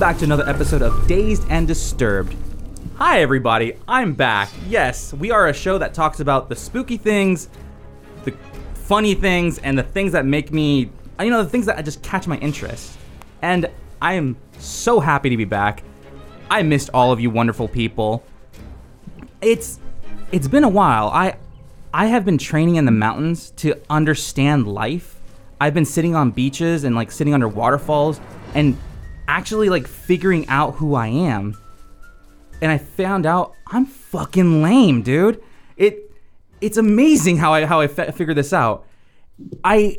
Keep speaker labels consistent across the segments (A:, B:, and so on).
A: Back to another episode of Dazed and Disturbed. Hi, everybody. I'm back. Yes, we are a show that talks about the spooky things, the funny things, and the things that make me, you know, the things that just catch my interest. And I am so happy to be back. I missed all of you wonderful people. It's it's been a while. I I have been training in the mountains to understand life. I've been sitting on beaches and like sitting under waterfalls and actually like figuring out who I am. And I found out I'm fucking lame, dude. It it's amazing how I how I fe- figured this out. I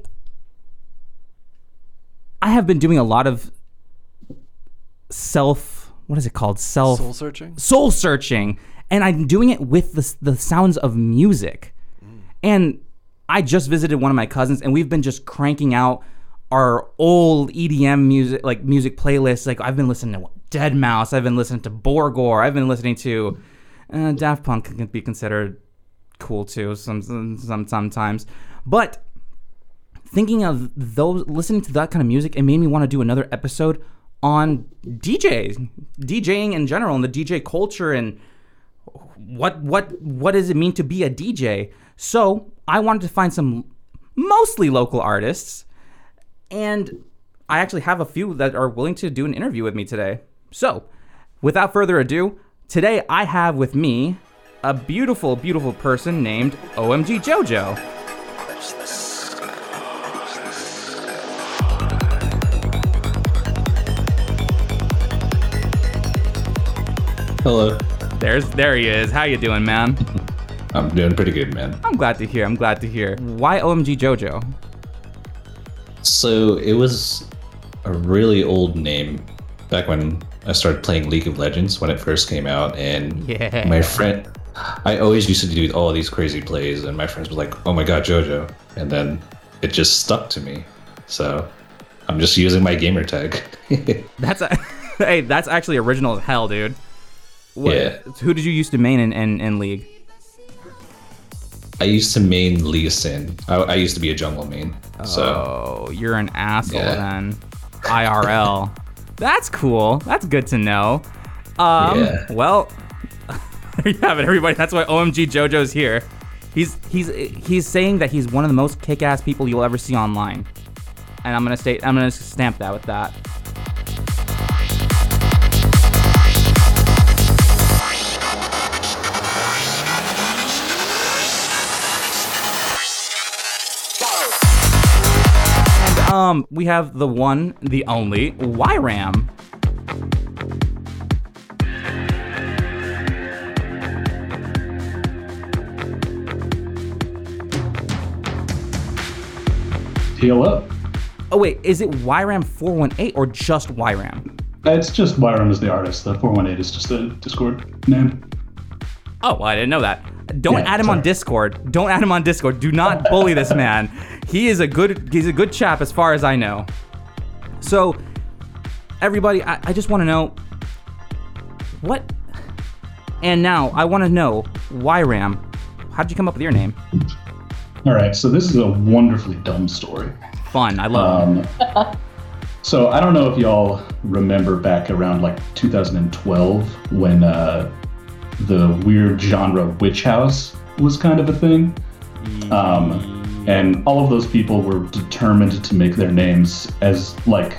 A: I have been doing a lot of self what is it called? Self
B: Soul searching?
A: soul searching and i'm doing it with the, the sounds of music mm. and i just visited one of my cousins and we've been just cranking out our old edm music like music playlists. Like i've been listening to deadmau5. I've been listening to borgore i've been listening to uh, daft punk can be considered cool too some, some sometimes. But thinking of those listening to that kind of music it made me want to do another episode on DJs, DJing in general, and the DJ culture, and what what what does it mean to be a DJ? So I wanted to find some mostly local artists, and I actually have a few that are willing to do an interview with me today. So, without further ado, today I have with me a beautiful, beautiful person named OMG JoJo.
C: Hello.
A: There's there he is. How you doing, man?
C: I'm doing pretty good, man.
A: I'm glad to hear. I'm glad to hear. Why OMG JoJo?
C: So it was a really old name back when I started playing League of Legends when it first came out, and
A: Yeah.
C: my friend, I always used to do all these crazy plays, and my friends were like, "Oh my god, JoJo," and then it just stuck to me. So I'm just using my gamer tag.
A: That's a, hey, that's actually original as hell, dude. What-
C: Yeah.
A: Who did you used to main in, in, in League?
C: I used to main Lee Sin. I, I used to be a jungle main. So
A: Oh, you're an asshole
C: Yeah.
A: then. IRL. that's cool. That's good to know. Um,
C: Yeah.
A: well, there you have it, everybody. That's why OMG JoJo's here. He's he's he's saying that he's one of the most kick-ass people you'll ever see online, and I'm gonna state I'm gonna stamp that with that. Um, we have the one, the only YRAM.
D: Heal up.
A: Oh wait, is it YRAM 418 or just YRAM?
D: It's just YRAM is the artist. The 418 is just a Discord name.
A: Oh, well, I didn't know that. Don't
D: Yeah,
A: add him on. Discord. Don't add him on Discord. Do not bully this man. He is a good he's a good chap as far as I know. So everybody, I, I just want to know what and now I want to know why Ram. How'd you come up with your name?
D: All right, so this is a wonderfully dumb story.
A: Fun. I love it.
D: Um, so I don't know if y'all remember back around like 2012 when uh, the weird genre witch house was kind of a thing. Um, and all of those people were determined to make their names as like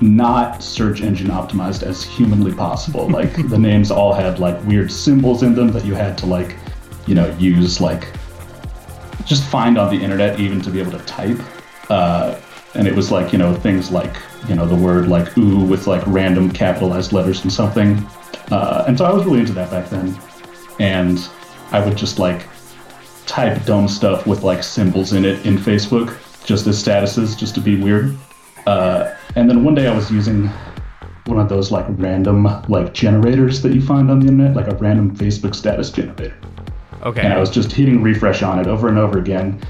D: not search engine optimized as humanly possible. Like the names all had like weird symbols in them that you had to like, you know, use like just find on the internet even to be able to type. Uh, and it was like, you know, things like, you know, the word like ooh with like random capitalized letters and something. Uh, and so I was really into that back then. And I would just like type dumb stuff with like symbols in it in Facebook just as statuses, just to be weird. Uh, and then one day I was using one of those like random like generators that you find on the internet, like a random Facebook status generator
A: Okay.
D: and I was just hitting refresh on it over and over again,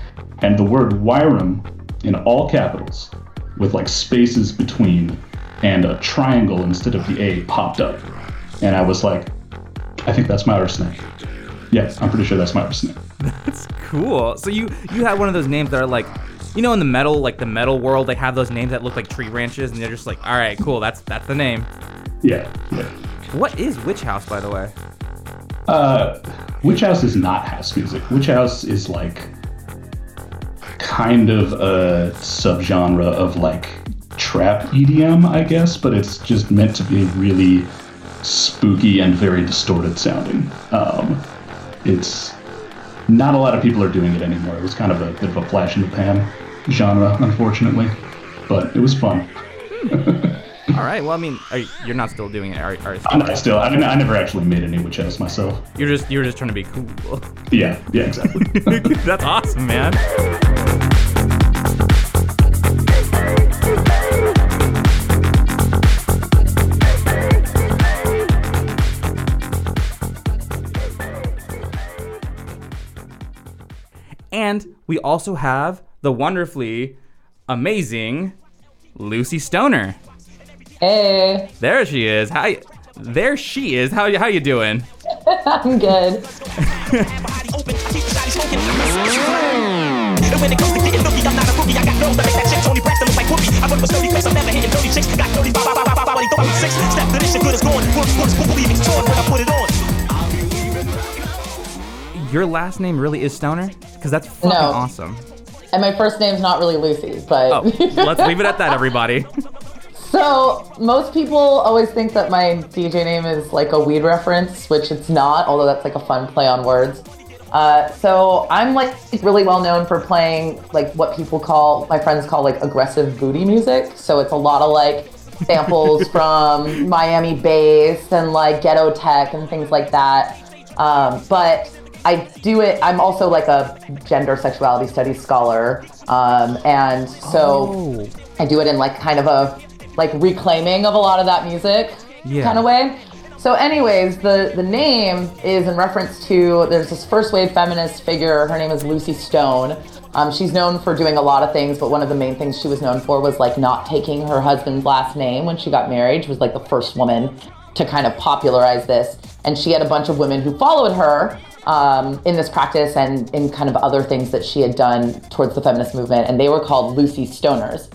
D: and the word YRAM in all capitals with like spaces between and a triangle instead of the A popped up, and I was like, I think that's my artist name. Yeah, I'm pretty sure that's my artist name.
A: That's cool. So you you had one of those names that are like, you know, in the metal like the metal world, they have those names that look like tree branches, and they're just like, all right, cool, that's that's the name.
D: Yeah, yeah.
A: What is Witch House, by the way?
D: Uh, Witch House is not house music. Witch House is like kind of a subgenre of like trap EDM, I guess, but it's just meant to be really spooky and very distorted sounding. Um, it's not a lot of people are doing it anymore. It was kind of a bit of a flash in the pan genre, unfortunately, but it was fun.
A: All right. Well, I mean, are, you- you're not still doing it. Are, are,
D: I, still, I, I never actually made any Witch House myself.
A: you're just you're just trying to be cool.
D: Yeah, yeah, exactly.
A: That's awesome, man. And we also have the wonderfully amazing Lucy Stoner.
B: Hey,
A: There she is. How? y- There she is. How how you doing?
B: I'm good.
A: Your last name really is Stoner? Because that's fucking
B: No.
A: awesome.
B: And my first name's not really Lucy, but
A: Oh, let's leave it at that, everybody.
B: so most people always think that my DJ name is like a weed reference, which it's not, although that's like a fun play on words. Uh, so I'm like really well known for playing like what people call my friends call like aggressive booty music. So it's a lot of like samples from Miami bass and like ghetto tech and things like that. Um, but I do it. I'm also like a gender sexuality studies scholar, um, and so
A: Oh.
B: I do it in like kind of a like reclaiming of a lot of that music
A: Yeah.
B: kind of way. So, anyways, the the name is in reference to there's this first wave feminist figure. Her name is Lucy Stone. Um, she's known for doing a lot of things, but one of the main things she was known for was like not taking her husband's last name when she got married. She was like the first woman to kind of popularize this, and she had a bunch of women who followed her um, in this practice and in kind of other things that she had done towards the feminist movement, and they were called Lucy Stoners.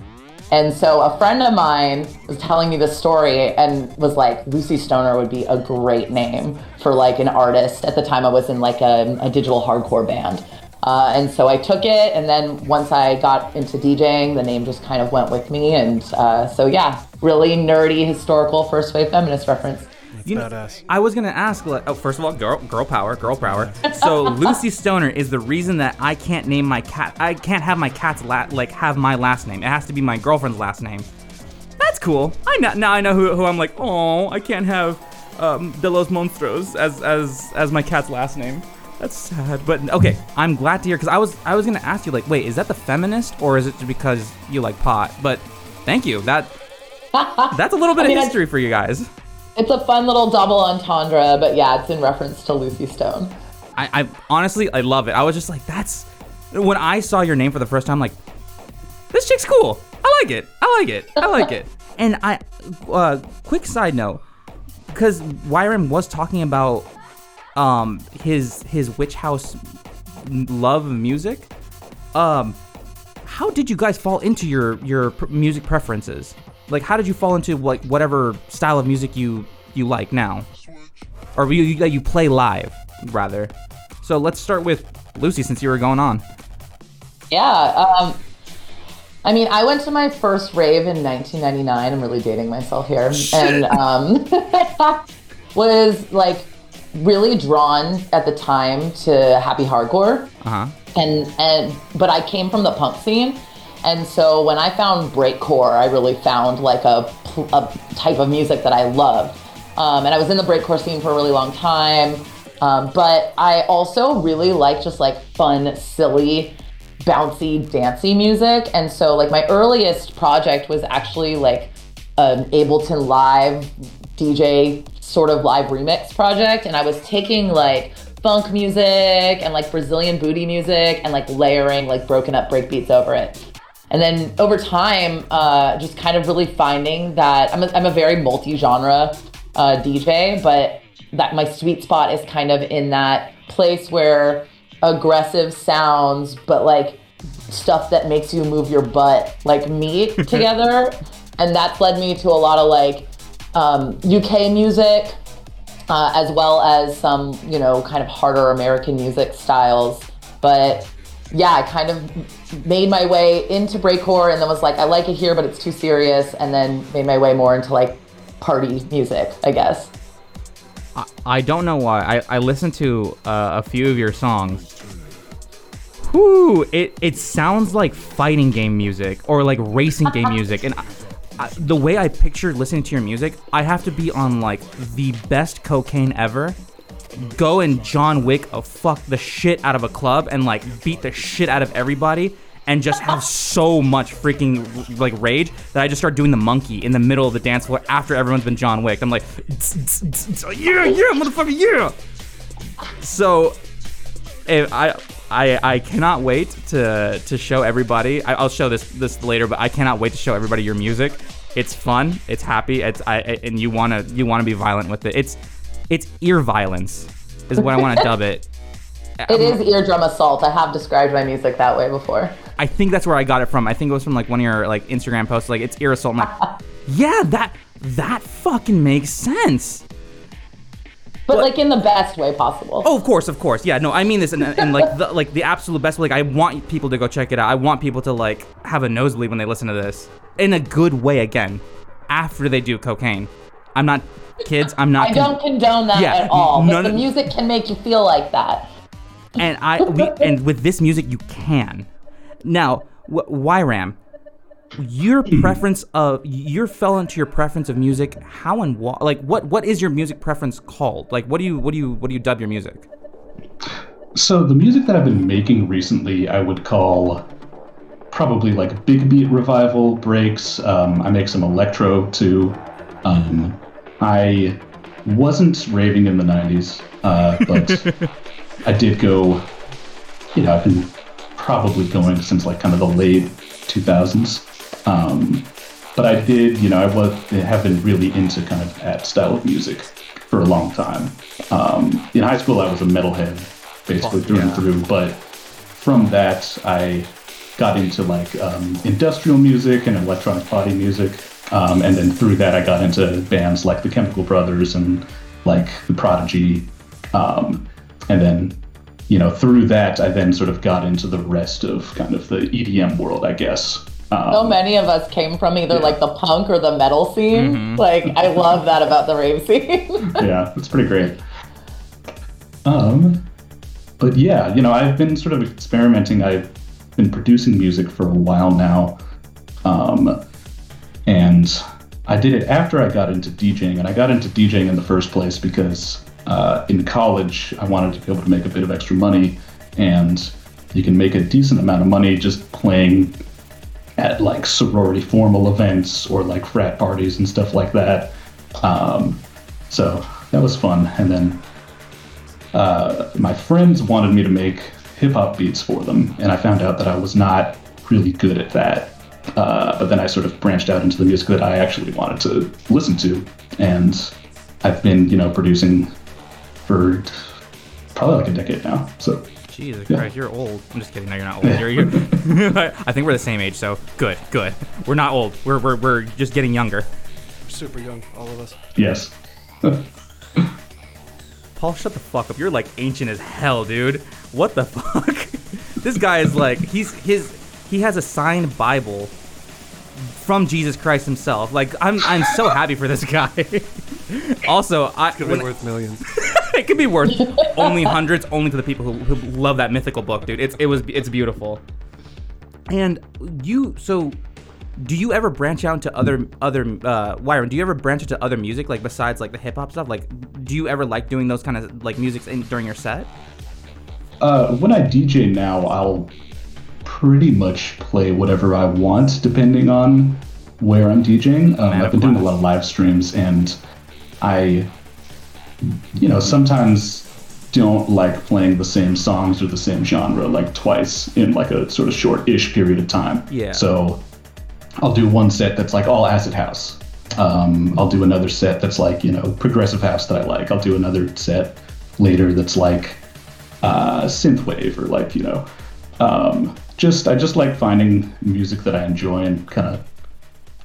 B: And so a friend of mine was telling me this story and was like, Lucy Stoner would be a great name for like an artist. At the time, I was in like a, a digital hardcore band. Uh, and so I took it, and then once I got into DJing, the name just kind of went with me. And uh, so, yeah, really nerdy, historical first wave feminist reference.
A: You know. I was gonna ask. Like, oh, first of all, girl, girl power, girl power. So Lucy Stoner is the reason that I can't name my cat. I can't have my cat's la- like have my last name. It has to be my girlfriend's last name. That's cool. I know now. I know who, who I'm like. Oh, I can't have um, De los Monstros as as as my cat's last name. That's sad. But okay, I'm glad to hear because I was I was gonna ask you like, wait, is that the feminist or is it because you like pot? But thank you. That that's a little bit
B: I mean,
A: of
B: I-
A: history for you guys.
B: It's a fun little double entendre, but yeah, it's in reference to Lucy Stone.
A: I, I honestly I love it. I was just like, that's when I saw your name for the first time, like, this chick's cool. I like it. I like it. I like it. And I, uh, quick side note, because YRAM was talking about um his his witch house love of music. Um, how did you guys fall into your your pr- music preferences? Like, how did you fall into like whatever style of music you you like now, or you, you that you play live rather? So let's start with Lucy since you were going on.
B: Yeah. Um, I mean, I went to my first rave in 1999. I'm really dating myself here. And um, was like really drawn at the time to happy hardcore.
A: Uh huh.
B: And, and, but I came from the punk scene. And so when I found breakcore, I really found like a, a type of music that I loved. Um, and I was in the breakcore scene for a really long time. Um, but I also really like just like fun, silly, bouncy, dancey music. And so like my earliest project was actually like an Ableton Live DJ sort of live remix project. And I was taking like funk music and like Brazilian booty music and like layering like broken up breakbeats over it. And then over time, uh, just kind of really finding that I'm a, I'm a very multi-genre uh, DJ, but that my sweet spot is kind of in that place where aggressive sounds, but like stuff that makes you move your butt like meet together. And that's led me to a lot of like um, UK music, uh, as well as some, you know, kind of harder American music styles. But yeah, I kind of made my way into breakcore and then was like, I like it here, but it's too serious. And then made my way more into like party music, I guess.
A: I don't know why. I, I listened to uh, a few of your songs. Whoo! It it sounds like fighting game music or like racing game music, and I, I, the way I picture listening to your music, I have to be on like the best cocaine ever. Go and John Wick a fuck the shit out of a club and like beat the shit out of everybody and just have so much freaking like rage that I just start doing the monkey in the middle of the dance floor after everyone's been John Wick. I'm like, oh, yeah, yeah, motherfucker, yeah. So, I. I, I cannot wait to to show everybody. I, I'll show this this later, but I cannot wait to show everybody your music. It's fun. It's happy. It's I and you wanna you wanna be violent with it. It's it's ear violence is what I want to dub it.
B: It is eardrum assault. I have described my music that way before.
A: I think that's where I got it from. I think it was from like one of your like Instagram posts. Like it's ear assault. I'm like, yeah, that that fucking makes sense.
B: But like in the best way possible.
A: Oh, of course, of course. Yeah, no, I mean this in, in like the like the absolute best. way. Like I want people to go check it out. I want people to like have a nosebleed when they listen to this in a good way. Again, after they do cocaine. I'm not kids. I'm not.
B: I don't condone that
A: Yeah,
B: at all.
A: none
B: But the
A: of-
B: music can make you feel like that.
A: and I we and with this music you can. Now, wh- YRAM, your preference of you fell into your preference of music. How and why? Like, what what is your music preference called? Like, what do you what do you what do you dub your music?
D: So the music that I've been making recently, I would call probably like big beat revival breaks. Um, I make some electro too. Um, I wasn't raving in the '90s, uh, but I did go. You know, I've been probably going since like kind of the late 2000s. Um, but I did, you know, I was have been really into kind of that style of music for a long time. Um, in high school, I was a metalhead, basically through and through. But from that, I got into like um, industrial music and electronic body music, um, and then through that, I got into bands like the Chemical Brothers and like the Prodigy, um, and then. You know, through that, I then sort of got into the rest of kind of the EDM world, I guess. Um,
B: So many of us came from either like the punk or the metal scene. Like I love that about the rave scene.
D: yeah, it's pretty great. Um, but yeah, you know, I've been sort of experimenting. I've been producing music for a while now, um, and I did it after I got into DJing. And I got into DJing in the first place because uh, in college I wanted to be able to make a bit of extra money, and you can make a decent amount of money just playing at like sorority formal events or like frat parties and stuff like that. Um, so that was fun. And then uh, my friends wanted me to make hip hop beats for them, and I found out that I was not really good at that. Uh, but then I sort of branched out into the music that I actually wanted to listen to, and I've been, you know, producing for probably like a decade now. So
A: Jesus
D: Yeah.
A: Christ, you're old. I'm just kidding. No, you're not old. You're, you're I think we're the same age, so good, good. We're not old. We're we're, we're just getting younger.
E: Super young, all of us.
D: yes,
A: Paul, shut the fuck up. You're like ancient as hell, dude. What the fuck? this guy is like he's his he has a signed Bible from Jesus Christ himself. Like I'm I'm so happy for this guy. also, I
E: Could
A: when-
E: be worth millions.
A: it could be worth only hundreds, only to the people who, who love that mythical book, dude. It's it was it's beautiful. And you so do you ever branch out into other other uh YRAM, do you ever branch into other music like besides like the hip hop stuff? Like do you ever like doing those kind of like music in, during your set?
D: Uh, when I DJ now, I'll pretty much play whatever I want, depending on where I'm DJing. Um, I've been doing a lot of live streams, and I, you know, sometimes don't like playing the same songs or the same genre like twice in like a sort of short-ish period of time.
A: Yeah.
D: So I'll do one set that's like all acid house. Um, I'll do another set that's like you know progressive house that I like. I'll do another set later that's like uh, synthwave or like you know, um, just I just like finding music that I enjoy and kind of,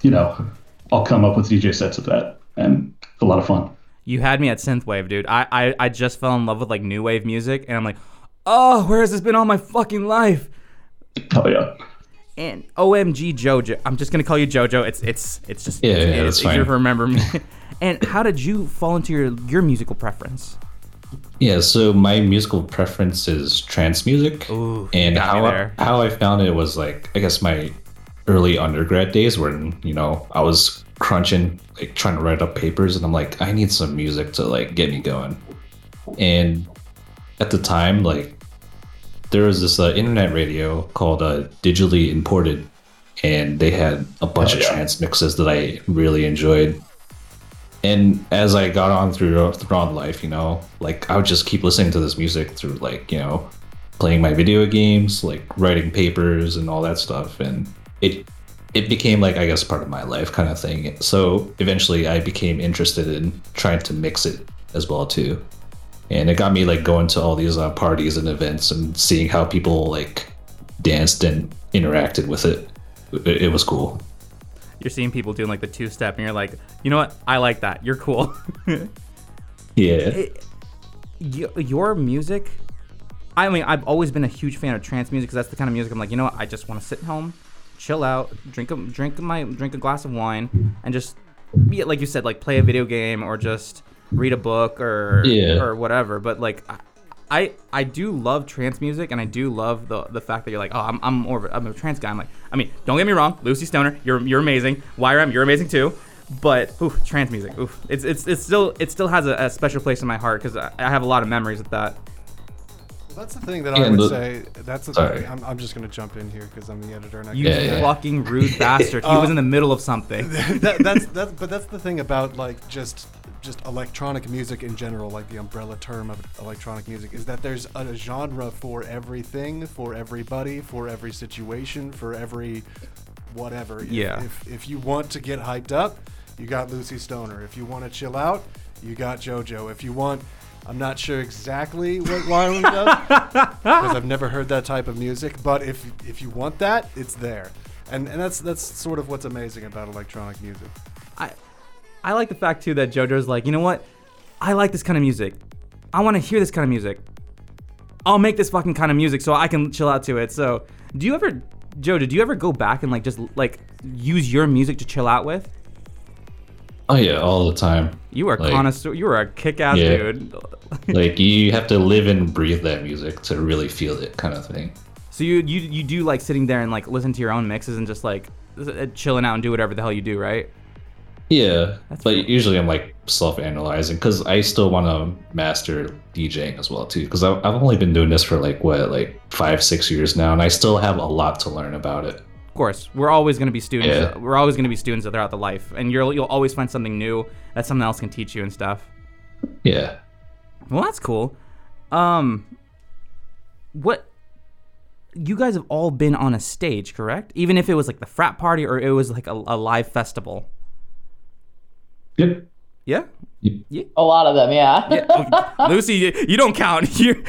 D: you know, I'll come up with DJ sets of that, and it's a lot of fun.
A: You had me at synthwave, dude. I, I I just fell in love with like new wave music, and I'm like, oh, where has this been all my fucking life?
D: Oh yeah.
A: And OMG Jojo, I'm just gonna call you Jojo. It's it's it's just
C: Yeah,
A: it's,
C: yeah,
A: it's
C: that's
A: easier
C: fine.
A: to remember me. and how did you fall into your your musical preference?
C: Yeah, so my musical preference is trance music.
A: Ooh,
C: and how I, how I found it was like I guess my early undergrad days when you know I was crunching like trying to write up papers and I'm like I need some music to like get me going. And at the time like there was this uh, internet radio called uh, Digitally Imported and they had a bunch
D: Oh,
C: of
D: yeah.
C: trance mixes that I really enjoyed. And as I got on through throughout life, you know, like I would just keep listening to this music through like, you know, playing my video games, like writing papers and all that stuff. And it it became like I guess part of my life kind of thing. So eventually I became interested in trying to mix it as well too. And it got me like going to all these uh, parties and events and seeing how people like danced and interacted with it. It, it was cool.
A: You're seeing people doing like the two step, and you're like, you know what? I like that. You're cool.
C: Yeah.
A: Y- your music i mean i've always been a huge fan of trance music because that's the kind of music i'm like you know what i just want to sit home chill out drink a drink my drink a glass of wine and just be like you said like play a video game or just read a book or
C: Yeah.
A: or whatever but like I, I I do love trance music and I do love the the fact that you're like oh I'm, I'm more of a, I'm a trance guy I'm like I mean don't get me wrong Lucy Stoner you're you're amazing YRAM you're amazing too but oof, trance music oof it's it's it's still it still has a, a special place in my heart because I, I have a lot of memories with that
E: That's the thing that
C: Yeah,
E: I would
C: the-
E: say. That's the
C: Sorry.
E: thing. I'm, I'm just gonna jump in here because I'm the editor and I
A: you
C: Yeah,
E: do
C: yeah.
A: fucking rude bastard he uh, was in the middle of something
E: that, that's that's but that's the thing about like just just electronic music in general, like the umbrella term of electronic music, is that there's a genre for everything, for everybody, for every situation, for every whatever. If-
A: Yeah.
E: If if you want to get hyped up, you got Lucy Stoner. If you want to chill out, you got JoJo. If you want I'm not sure exactly what Wyland does because I've never heard that type of music. But if if you want that, it's there, and and that's that's sort of what's amazing about electronic music.
A: I like the fact too that JoJo's like, you know what? I like this kind of music. I want to hear this kind of music. I'll make this fucking kind of music so I can chill out to it. So, do you ever, JoJo? Do you ever go back and like just like use your music to chill out with?
C: Oh yeah, all the time.
A: You are
C: Like-
A: connoisseur. You are a kick-ass
C: Yeah.
A: dude.
C: Like you have to live and breathe that music to really feel it, kind of thing.
A: so you you you do like sitting there and like listen to your own mixes and just like uh, chilling out and do whatever the hell you do, right?
C: Yeah,
A: That's
C: but
A: cool.
C: usually I'm like self-analyzing because I still want to master DJing as well too. Because I've I've only been doing this for like what, like five, six years now, and I still have a lot to learn about it.
A: Of course, we're always going to be students.
C: Yeah.
A: We're always going to be students throughout the life, and you'll you'll always find something new that someone else can teach you and stuff.
C: Yeah.
A: Well, that's cool. Um, what? You guys have all been on a stage, correct? Even if it was like the frat party or it was like a, a live festival.
D: Yep.
A: Yeah.
B: A lot of them, yeah.
A: Yeah. Lucy, you, you don't count. You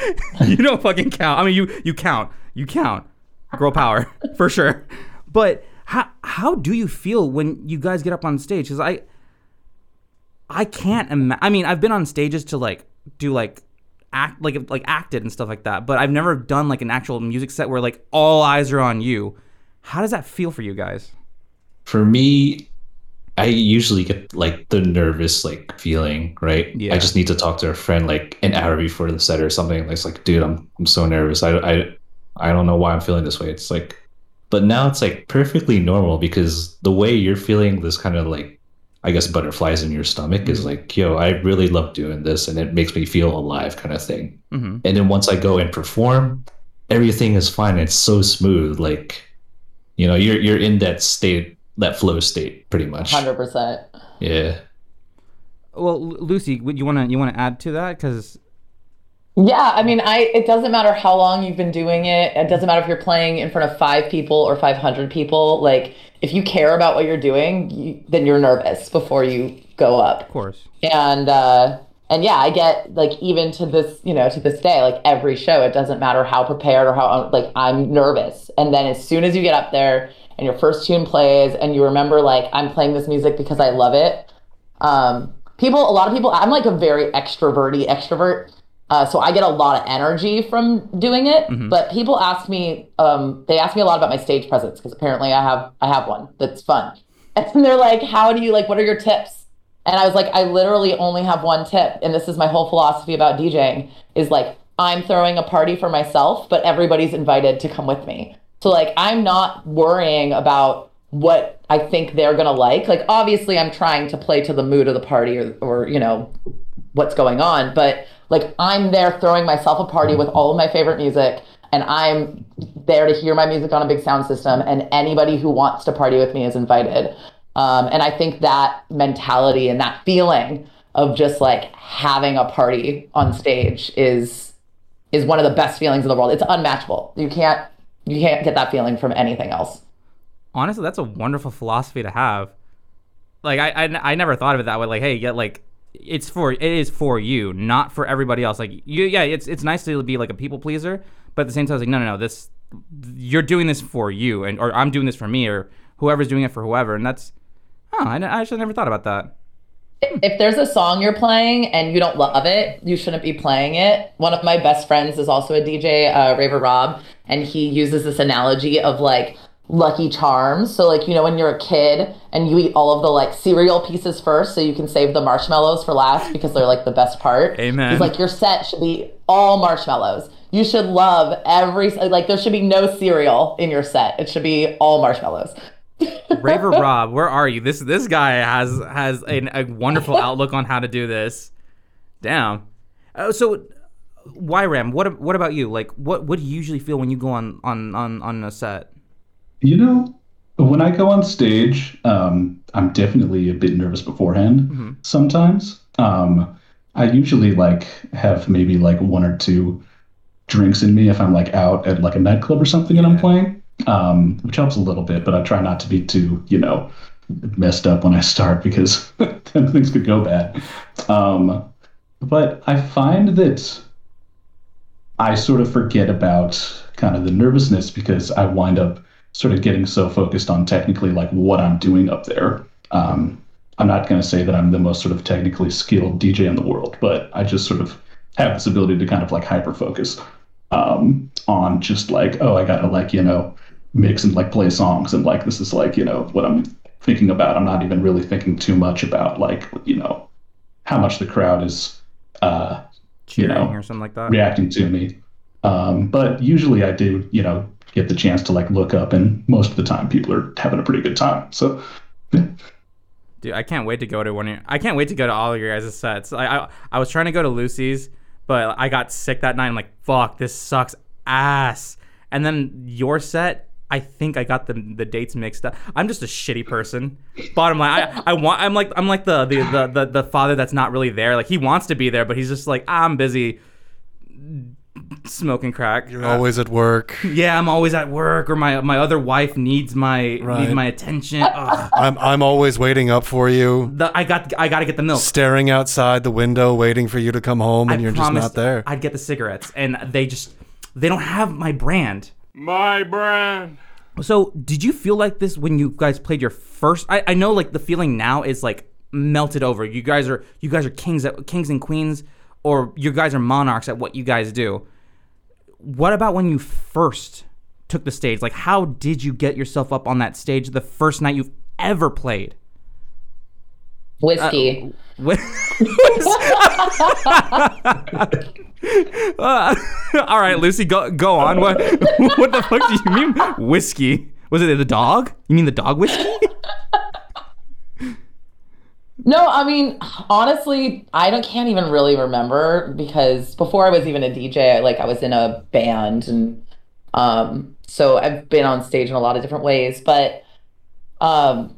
A: you don't fucking count. I mean, you you count. You count. Girl power for sure. But how how do you feel when you guys get up on stage? Because I I can't imagine. I mean, I've been on stages to like do like act like like acted and stuff like that, but I've never done like an actual music set where like all eyes are on you. How does that feel for you guys?
C: For me, I usually get like the nervous like feeling, right?
A: Yeah.
C: I just need to talk to a friend like an hour before the set or something. It's like, dude, I'm I'm so nervous. I I I don't know why I'm feeling this way. It's like, but now it's like perfectly normal because the way you're feeling this kind of like, I guess butterflies in your stomach is like, yo, I really love doing this and it makes me feel alive, kind of thing.
A: Mhm.
C: And then once I go and perform, everything is fine. It's so smooth. Like, you know, you're you're in that state, that flow state, pretty much.
B: 100%.
C: Yeah.
A: Well, Lucy, would you wanna you wanna add to that? Because
B: Yeah, I mean, I it doesn't matter how long you've been doing it. It doesn't matter if you're playing in front of 5 people or 500 people. Like if you care about what you're doing, you, then you're nervous before you go up.
A: of course.
B: And uh and yeah, I get like even to this, you know, to this day, like every show, it doesn't matter how prepared or how like I'm nervous. And then as soon as you get up there and your first tune plays and you remember like I'm playing this music because I love it. Um, people, a lot of people, I'm like a very extroverty extrovert. Uh, so I get a lot of energy from doing it. But people ask me, um, they ask me a lot about my stage presence because apparently I have I have one that's fun. And they're like, "How do you like? What are your tips?" And I was like, I literally only have one tip, and this is my whole philosophy about DJing: is like I'm throwing a party for myself, but everybody's invited to come with me. So like I'm not worrying about what I think they're gonna like. Like obviously, I'm trying to play to the mood of the party or, or you know what's going on, but like I'm there throwing myself a party with all of my favorite music and I'm there to hear my music on a big sound system and anybody who wants to party with me is invited. Um, and I think that mentality and that feeling of just like having a party on stage is is one of the best feelings in the world. It's unmatchable. You can't you can't get that feeling from anything else.
A: honestly that's a wonderful philosophy to have. Like I, I i never thought of it that way. Like hey get like it's for it is for you not for everybody else. Like you yeah it's it's nice to be like a people pleaser but at the same time it's like no no no this you're doing this for you and or i'm doing this for me or whoever's doing it for whoever and that's oh i, I actually never thought about that
B: if there's a song you're playing and you don't love it, you shouldn't be playing it. One of my best friends is also a DJ, uh, Raver Rob, and he uses this analogy of like Lucky Charms. So like you know when you're a kid and you eat all of the like cereal pieces first, so you can save the marshmallows for last because they're like the best part.
A: Amen.
B: He's like your set should be all marshmallows. You should love every like there should be no cereal in your set. It should be all marshmallows.
A: Raver rob where are you this this guy has has a, a wonderful outlook on how to do this damn uh, so YRAM, what what about you? Like, what what do you usually feel when you go on on on on a set?
D: You know, when I go on stage, um, I'm definitely a bit nervous beforehand. Sometimes, um, I usually like have maybe like one or two drinks in me if I'm like out at like a nightclub or something and I'm playing, um, which helps a little bit. But I try not to be too, you know, messed up when I start because then things could go bad. Um, but I find that I sort of forget about kind of the nervousness because I wind up sort of getting so focused on technically like what I'm doing up there. Um, I'm not going to say that I'm the most sort of technically skilled DJ in the world, but I just sort of have this ability to kind of like hyper focus um, on just like, oh, I got to like, you know, mix and like play songs and like this is like, you know, what I'm thinking about. I'm not even really thinking too much about like, you know, how much the crowd is uh, you know,
A: or something like that.
D: reacting to me. Um, but usually I do, you know, get the chance to like look up, and most of the time people are having a pretty good time. So
A: Dude, I can't wait to go to one. Of your, I can't wait to go to all of your guys' sets. I, I I was trying to go to Lucy's, but I got sick that night. I'm like, fuck, this sucks ass. And then your set, I think I got the the dates mixed up. I'm just a shitty person. Bottom line, I, I want. I'm like I'm like the the, the the the father that's not really there. Like he wants to be there, but he's just like ah, I'm busy smoking crack.
E: You're always at work.
A: yeah, I'm always at work, or my my other wife needs my
E: Right.
A: needs my attention. Ugh.
E: I'm I'm always waiting up for you,
A: The, I got I got to get the milk.
E: staring outside the window, waiting for you to come home, and
A: I
E: you're just not there.
A: I'd get the cigarettes, and they just they don't have my brand.
F: My brand.
A: So, did you feel like this when you guys played your first? I, I know like the feeling now is like melted over. You guys are you guys are kings at kings and queens, or you guys are monarchs at what you guys do. What about when you first took the stage? Like, how did you get yourself up on that stage the first night you've ever played?
B: Whiskey.
A: What- Uh, all right, Lucy, go go on. What what the fuck do you mean whiskey? Was it the dog? You mean the dog whiskey?
B: No, I mean, honestly, I don't can't even really remember because before I was even a DJ, like I was in a band and um so I've been on stage in a lot of different ways, but um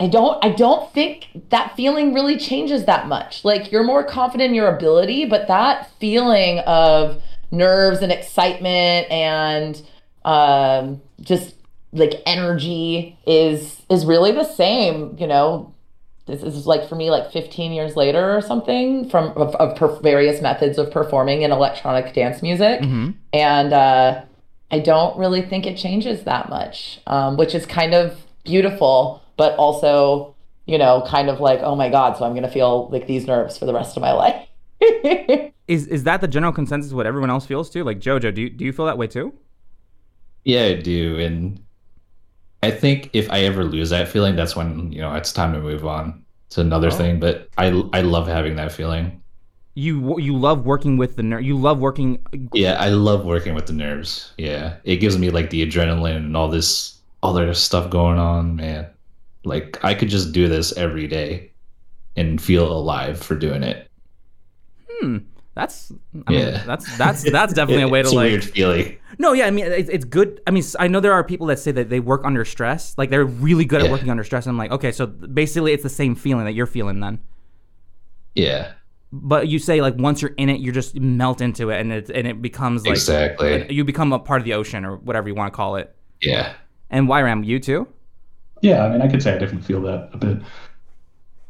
B: I don't I don't think that feeling really changes that much. Like you're more confident in your ability, but that feeling of nerves and excitement and um just like energy is is really the same, you know, this is like for me like 15 years later or something from of, of per- various methods of performing in electronic dance music. And uh, i don't really think it changes that much um, which is kind of beautiful but also you know kind of like oh my god so i'm gonna feel like these nerves for the rest of my life
A: Is is that the general consensus? What everyone else feels too? Like JoJo, do you, do you feel that way too?
C: Yeah, I do. And I think if I ever lose that feeling, that's when, you know, it's time to move on to another oh. thing. But I I love having that feeling.
A: You you love working with the ner- You love working.
C: Yeah, I love working with the nerves. Yeah. It gives me like the adrenaline and all this other stuff going on, man. Like I could just do this every day and feel alive for doing it. Hmm.
A: That's I mean,
C: Yeah.
A: That's that's that's definitely a way to like.
C: weird feeling.
A: No, yeah, I mean it's, it's good. I mean I know there are people that say that they work under stress, like they're really good at working under stress. I'm like, okay, so basically it's the same feeling that you're feeling then.
C: Yeah.
A: But you say like once you're in it, you just melt into it, and it and it becomes like
C: Exactly.
A: you become a part of the ocean or whatever you want to call it.
C: Yeah.
A: And YRAM, you too.
D: Yeah, I mean, I could say I definitely feel that a bit.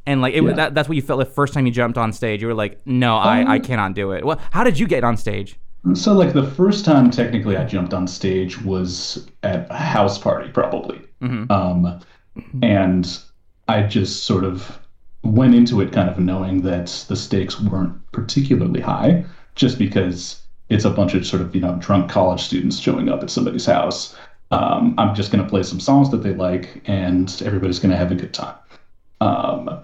A: And like it,
D: Yeah.
A: that, that's what you felt the first time you jumped on stage. You were like, no, I, I cannot do it. Well, how did you get on stage?
D: So, like, the first time technically I jumped on stage was at a house party, probably. Um, and I just sort of went into it kind of knowing that the stakes weren't particularly high, just because it's a bunch of sort of, you know, drunk college students showing up at somebody's house. Um, I'm just going to play some songs that they like, and everybody's going to have a good time. Um,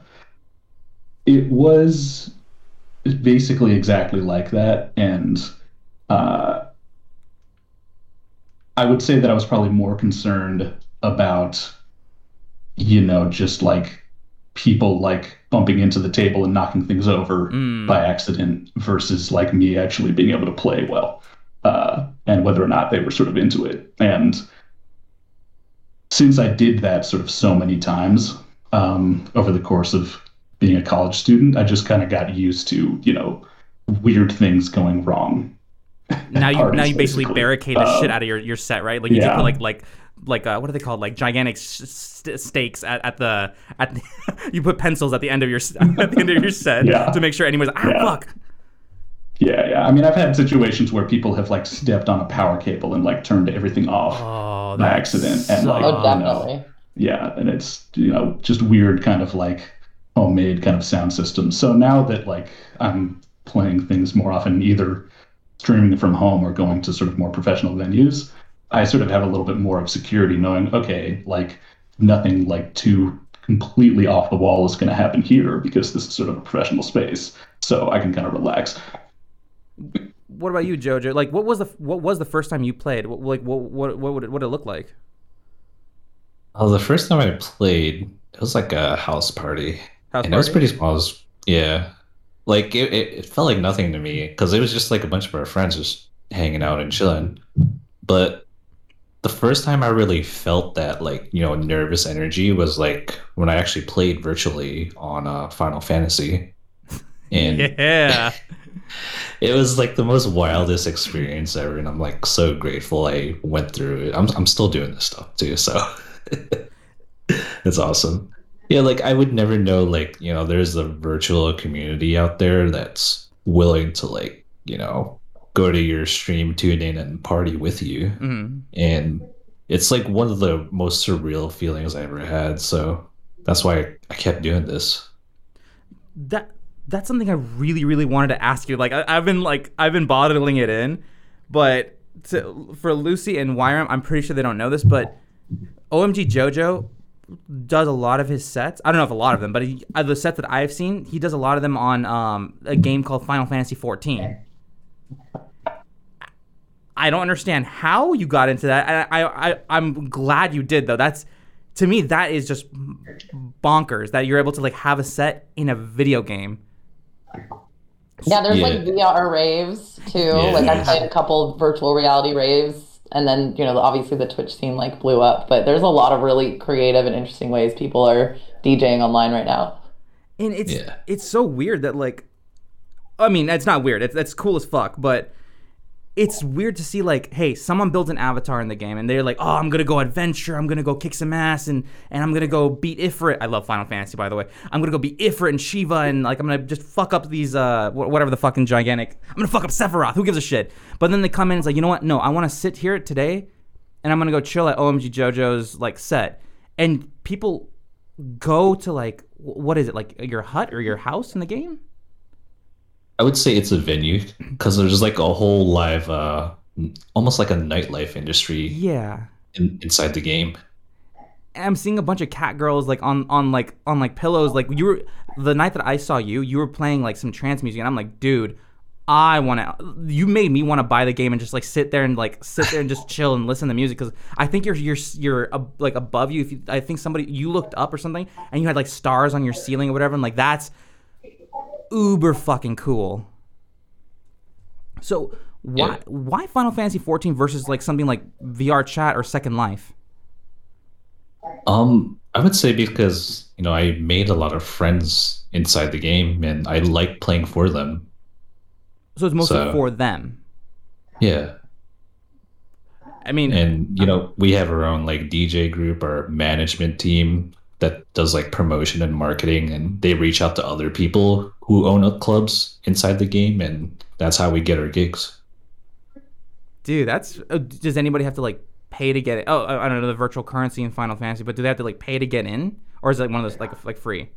D: it was basically exactly like that, and uh, I would say that I was probably more concerned about, you know, just like people like bumping into the table and knocking things over by accident versus like me actually being able to play well uh, and whether or not they were sort of into it. And since I did that sort of so many times um, over the course of being a college student, I just kind of got used to, you know, weird things going wrong
A: Now you now you basically
D: basically.
A: barricade the shit out of your, your set, right? Like you
D: yeah.
A: put like like like uh, what are they called? Like gigantic st- st- stakes at, at the at the, you put pencils at the end of your at the end of your set
D: Yeah.
A: to make sure anyone's ah
D: Yeah.
A: fuck.
D: Yeah, yeah. I mean, I've had situations where people have like stepped on a power cable and like turned everything off
A: Oh,
D: by
A: that
D: accident, and like,
B: oh
A: sucks.
D: you know,
B: definitely
D: yeah, and it's you know just weird kind of like homemade kind of sound system. So now that like I'm playing things more often, either streaming from home or going to sort of more professional venues, I sort of have a little bit more of security, knowing okay, like nothing like too completely off the wall is going to happen here because this is sort of a professional space, so I can kind of relax.
A: What about you, Jojo? Like, what was the what was the first time you played? What, like, what what what would it, what it look like?
C: Well, the first time I played, it was like a house party.
A: House
C: and it was pretty small. Was- yeah. Like, it, it, it felt like nothing to me because it was just like a bunch of our friends just hanging out and chilling. But the first time I really felt that, like, you know, nervous energy was like when I actually played virtually on uh, Final Fantasy. And
A: Yeah.
C: It was like the most wildest experience ever and i'm like so grateful i went through it. I'm, I'm still doing this stuff too so. It's awesome. Yeah like i would never know like you know there's a virtual community out there that's willing to like you know go to your stream tune in and party with you.
A: Mhm.
C: and it's like one of the most surreal feelings i ever had so that's why i, I kept doing this.
A: That that's something I really, really wanted to ask you. Like I, I've been like I've been bottling it in, but to, for Lucy and YRAM, I'm pretty sure they don't know this, but OMG JoJo does a lot of his sets. I don't know if a lot of them, but he, uh, the sets that I've seen, he does a lot of them on um, a game called Final Fantasy 14. I don't understand how you got into that. I, I, I I'm glad you did though. That's to me that is just bonkers that you're able to like have a set in a video game.
B: Yeah, there's like VR raves too.
C: Yeah.
B: Like I played a couple virtual reality raves, and then you know obviously the Twitch scene like blew up. But there's a lot of really creative and interesting ways people are DJing online right now.
A: And it's
C: Yeah.
A: it's so weird that like I mean, it's not weird. It's that's cool as fuck, but it's weird to see like, hey, someone builds an avatar in the game and they're like, oh, I'm gonna go adventure, I'm gonna go kick some ass, and and I'm gonna go beat Ifrit. I love Final Fantasy, by the way. I'm gonna go beat Ifrit and Shiva, and like I'm gonna just fuck up these uh wh- whatever the fucking gigantic. I'm gonna fuck up Sephiroth. Who gives a shit? But then they come in, it's like, you know what? No, I want to sit here today, and I'm gonna go chill at OMG JoJo's like set, and people go to like what is it like your hut or your house in the game?
C: I would say it's a venue because there's like a whole live, uh, almost like a nightlife industry
A: Yeah.
C: in, inside the game.
A: I'm seeing a bunch of cat girls like on on like on like pillows. Like you were the night that I saw you, you were playing like some trance music, and I'm like, dude, I want to. You made me want to buy the game and just like sit there and like sit there and just chill and listen to music because I think you're you're you're uh, like above you. If you, I think somebody you looked up or something and you had like stars on your ceiling or whatever, and like that's uber fucking cool. So why
C: Yeah.
A: why Final Fantasy 14 versus like something like VR Chat or Second Life?
C: Um, I would say because you know I made a lot of friends inside the game, and I like playing for them.
A: So it's mostly
C: So-
A: for them.
C: Yeah,
A: I mean,
C: and you know we have our own like DJ group or management team that does like promotion and marketing, and they reach out to other people who own up clubs inside the game, and that's how we get our gigs.
A: dude, that's. Uh, does anybody have to like pay to get it? Oh, I don't know the virtual currency in Final Fantasy, but do they have to like pay to get in, or is it like one of those like like free?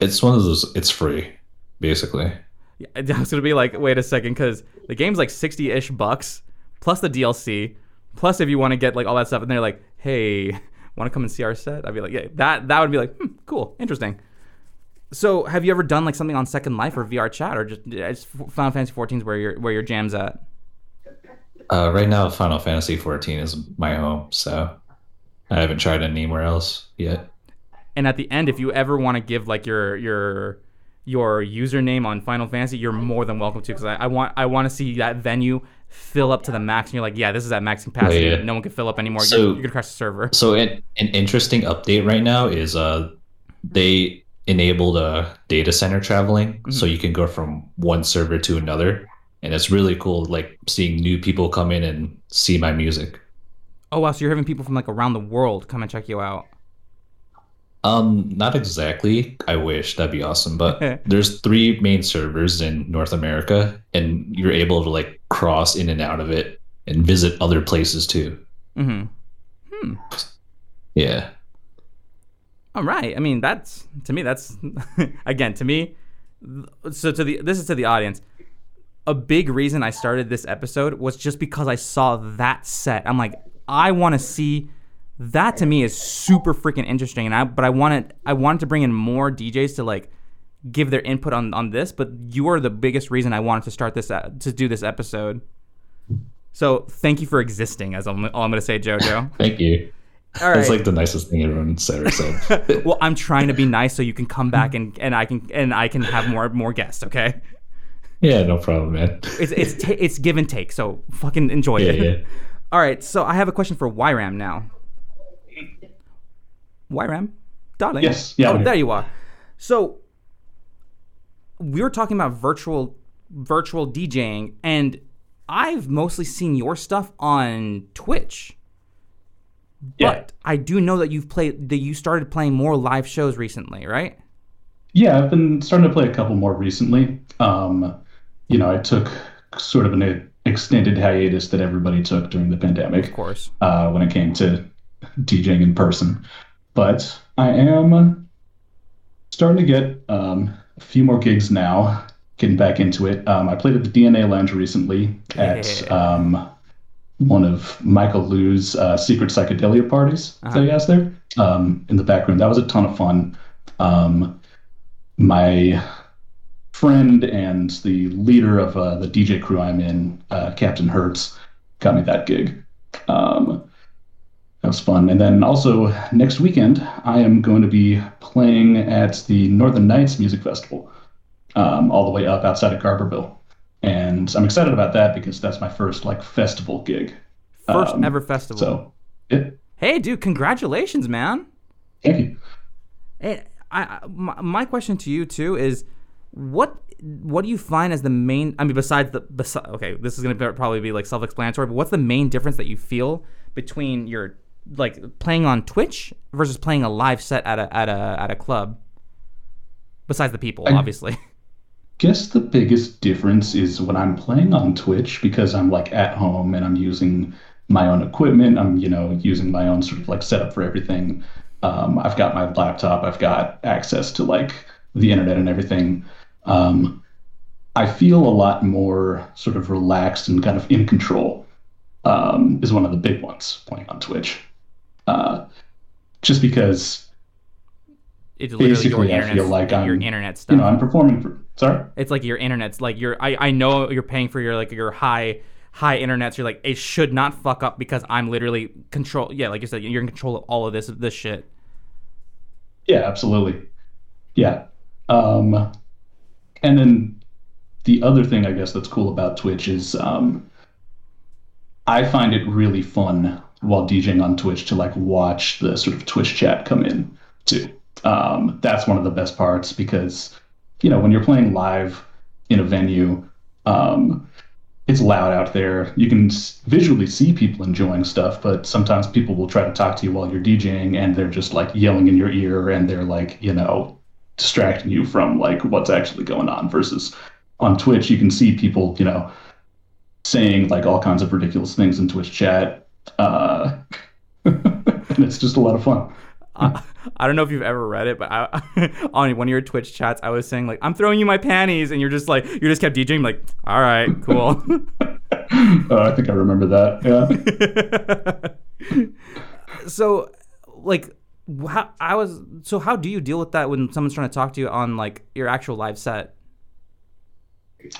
C: It's one of those. It's free, basically.
A: Yeah, I was gonna be like, wait a second, because the game's like sixty ish bucks plus the DLC, plus if you want to get like all that stuff, and they're like, hey, want to come and see our set? I'd be like, yeah, that that would be like, hmm, cool, interesting. So, have you ever done like something on Second Life or VR Chat, or just, just Final Fantasy 14 is where your where your jam's at?
C: Uh, right now, Final Fantasy 14 is my home, so I haven't tried anywhere else yet.
A: And at the end, if you ever want to give like your your your username on Final Fantasy, you're more than welcome to because I, I want I want to see that venue fill up to the max, and you're like, yeah, this is at max capacity.
C: yeah.
A: No one can fill up anymore.
C: So-
A: you're, you're gonna crash the server.
C: So an, an interesting update right now is uh they enabled uh data center traveling so you can go from one server to another and it's really cool like seeing new people come in and see my music.
A: Oh wow, so you're having people from like around the world come and check you out.
C: Um not exactly. I wish that'd be awesome, but there's three main servers in North America and you're able to like cross in and out of it and visit other places too.
A: Mm-hmm.
C: Yeah.
A: All right. I mean, that's to me. That's again to me. So to the this is to the audience. A big reason I started this episode was just because I saw that set. I'm like, I want to see. That to me is super freaking interesting, and I but I wanted I wanted to bring in more DJs to like give their input on on this. But you are the biggest reason I wanted to start this uh, to do this episode. So thank you for existing, as I'm, all I'm gonna say, JoJo.
C: Thank you.
A: All right.
C: That's like the nicest thing everyone said said.
A: well, I'm trying to be nice so you can come back and, and I can and I can have more more guests. Okay,
C: yeah, no problem, man.
A: it's it's ta it's give and take. So fucking enjoy
C: Yeah,
A: it.
C: yeah.
A: All right, so I have a question for YRAM now. YRAM, darling.
D: Yes, yeah,
A: Oh, there you are. So we were talking about virtual virtual DJing, and I've mostly seen your stuff on Twitch.
D: Yeah.
A: But I do know that you've played that you started playing more live shows recently, right?
D: Yeah, I've been starting to play a couple more recently. Um, you know, I took sort of an extended hiatus that everybody took during the pandemic
A: Of course.
D: uh, when it came to DJing in person. But I am starting to get um, a few more gigs now, getting back into it. Um, I played at the DNA Lounge recently at um, one of Michael Liu's uh, secret psychedelia parties that he has there um, in the back room. That was a ton of fun. Um, my friend and the leader of uh, the DJ crew I'm in, uh, Captain Hertz, got me that gig. Um, that was fun. And then also next weekend, I am going to be playing at the Northern Nights Music Festival, um, all the way up outside of Garberville. And I'm excited about that because that's my first like festival gig.
A: First
D: Um,
A: ever festival.
D: So, yeah,
A: hey, dude, congratulations, man.
D: thank you.
A: Hey, I, my, my question to you too is, what what do you find as the main? I mean, besides the besi- okay, this is gonna probably be like self-explanatory, but what's the main difference that you feel between your like playing on Twitch versus playing a live set at a at a at a club? Besides the people, obviously.
D: guess the biggest difference is when I'm playing on Twitch because I'm like at home and I'm using my own equipment. I'm you know using my own sort of like setup for everything. Um, I've got my laptop. I've got access to like the internet and everything. Um, I feel a lot more sort of relaxed and kind of in control. Um, is one of the big ones playing on Twitch. Uh, just because
A: It's literally your
D: basically I feel like I'm
A: your internet
D: you
A: stuff.
D: know I'm performing for sorry.
A: it's like your internet's like your I, I know you're paying for your like your high high internet so you're like it should not fuck up because i'm literally control yeah like you said you're in control of all of this this shit
D: Yeah, absolutely. Yeah. Um, and then the other thing I guess that's cool about Twitch is um, I find it really fun while DJing on Twitch to like watch the sort of Twitch chat come in too. Um, that's one of the best parts because you know when you're playing live in a venue, um, it's loud out there. You can visually see people enjoying stuff, but sometimes people will try to talk to you while you're DJing and they're just like yelling in your ear and they're like, you know, distracting you from like what's actually going on versus on Twitch you can see people, you know, saying like all kinds of ridiculous things in Twitch chat. Uh and it's just a lot of fun.
A: I, I don't know if you've ever read it but I, on one of your twitch chats i was saying like i'm throwing you my panties and you're just like you just kept djing like all right cool
D: Uh, I think I remember that. Yeah.
A: so like how i was so how do you deal with that when someone's trying to talk to you on like your actual live set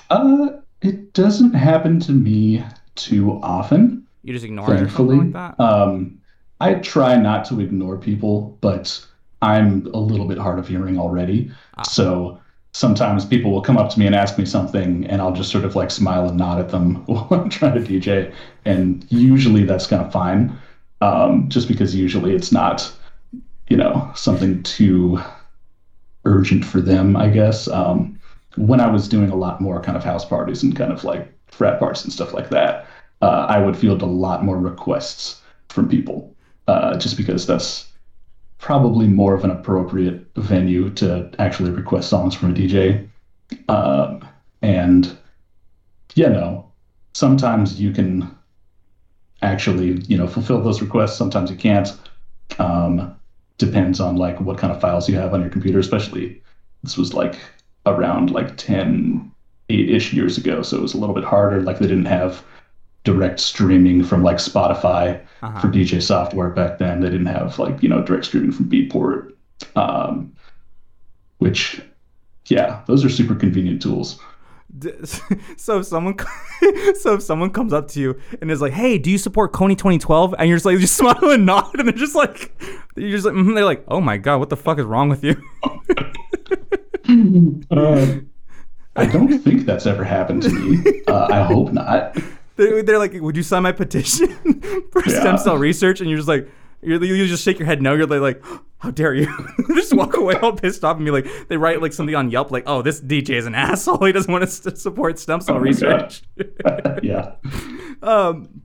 D: Uh, it doesn't happen to me too often.
A: You just ignore it or
D: thankfully.
A: something like that
D: Um, I try not to ignore people, but I'm a little bit hard of hearing already. So sometimes people will come up to me and ask me something, and I'll just sort of like smile and nod at them while I'm trying to DJ. And usually that's kind of fine, um, just because usually it's not, you know, something too urgent for them, I guess. Um, when I was doing a lot more kind of house parties and kind of like frat parties and stuff like that, uh, I would field a lot more requests from people, uh, just because that's probably more of an appropriate venue to actually request songs from a DJ. Um, and you know, sometimes you can actually, you know, fulfill those requests. Sometimes you can't. Um, depends on like what kind of files you have on your computer, especially this was like around like 10, 8-ish years ago. So it was a little bit harder. Like they didn't have direct streaming from like Spotify
A: Uh-huh.
D: for DJ software back then. They didn't have like, you know, direct streaming from Beatport. Um, which yeah, those are super convenient tools.
A: So if someone so if someone comes up to you and is like hey do you support Kony 2012 and you're just like just smile and nod and they're just like you're just like mhm, they're like oh my god what the fuck is wrong with you
D: Uh, I don't think that's ever happened to me. Uh, I hope not.
A: They're, they're like would you sign my petition for stem cell research? And you're just like you're, you just shake your head no. You're like how dare you? Just walk away all pissed off and be like they write like something on yelp like oh this dj is an asshole. He doesn't want to st- support stem cell
D: Oh
A: research.
D: Yeah.
A: um,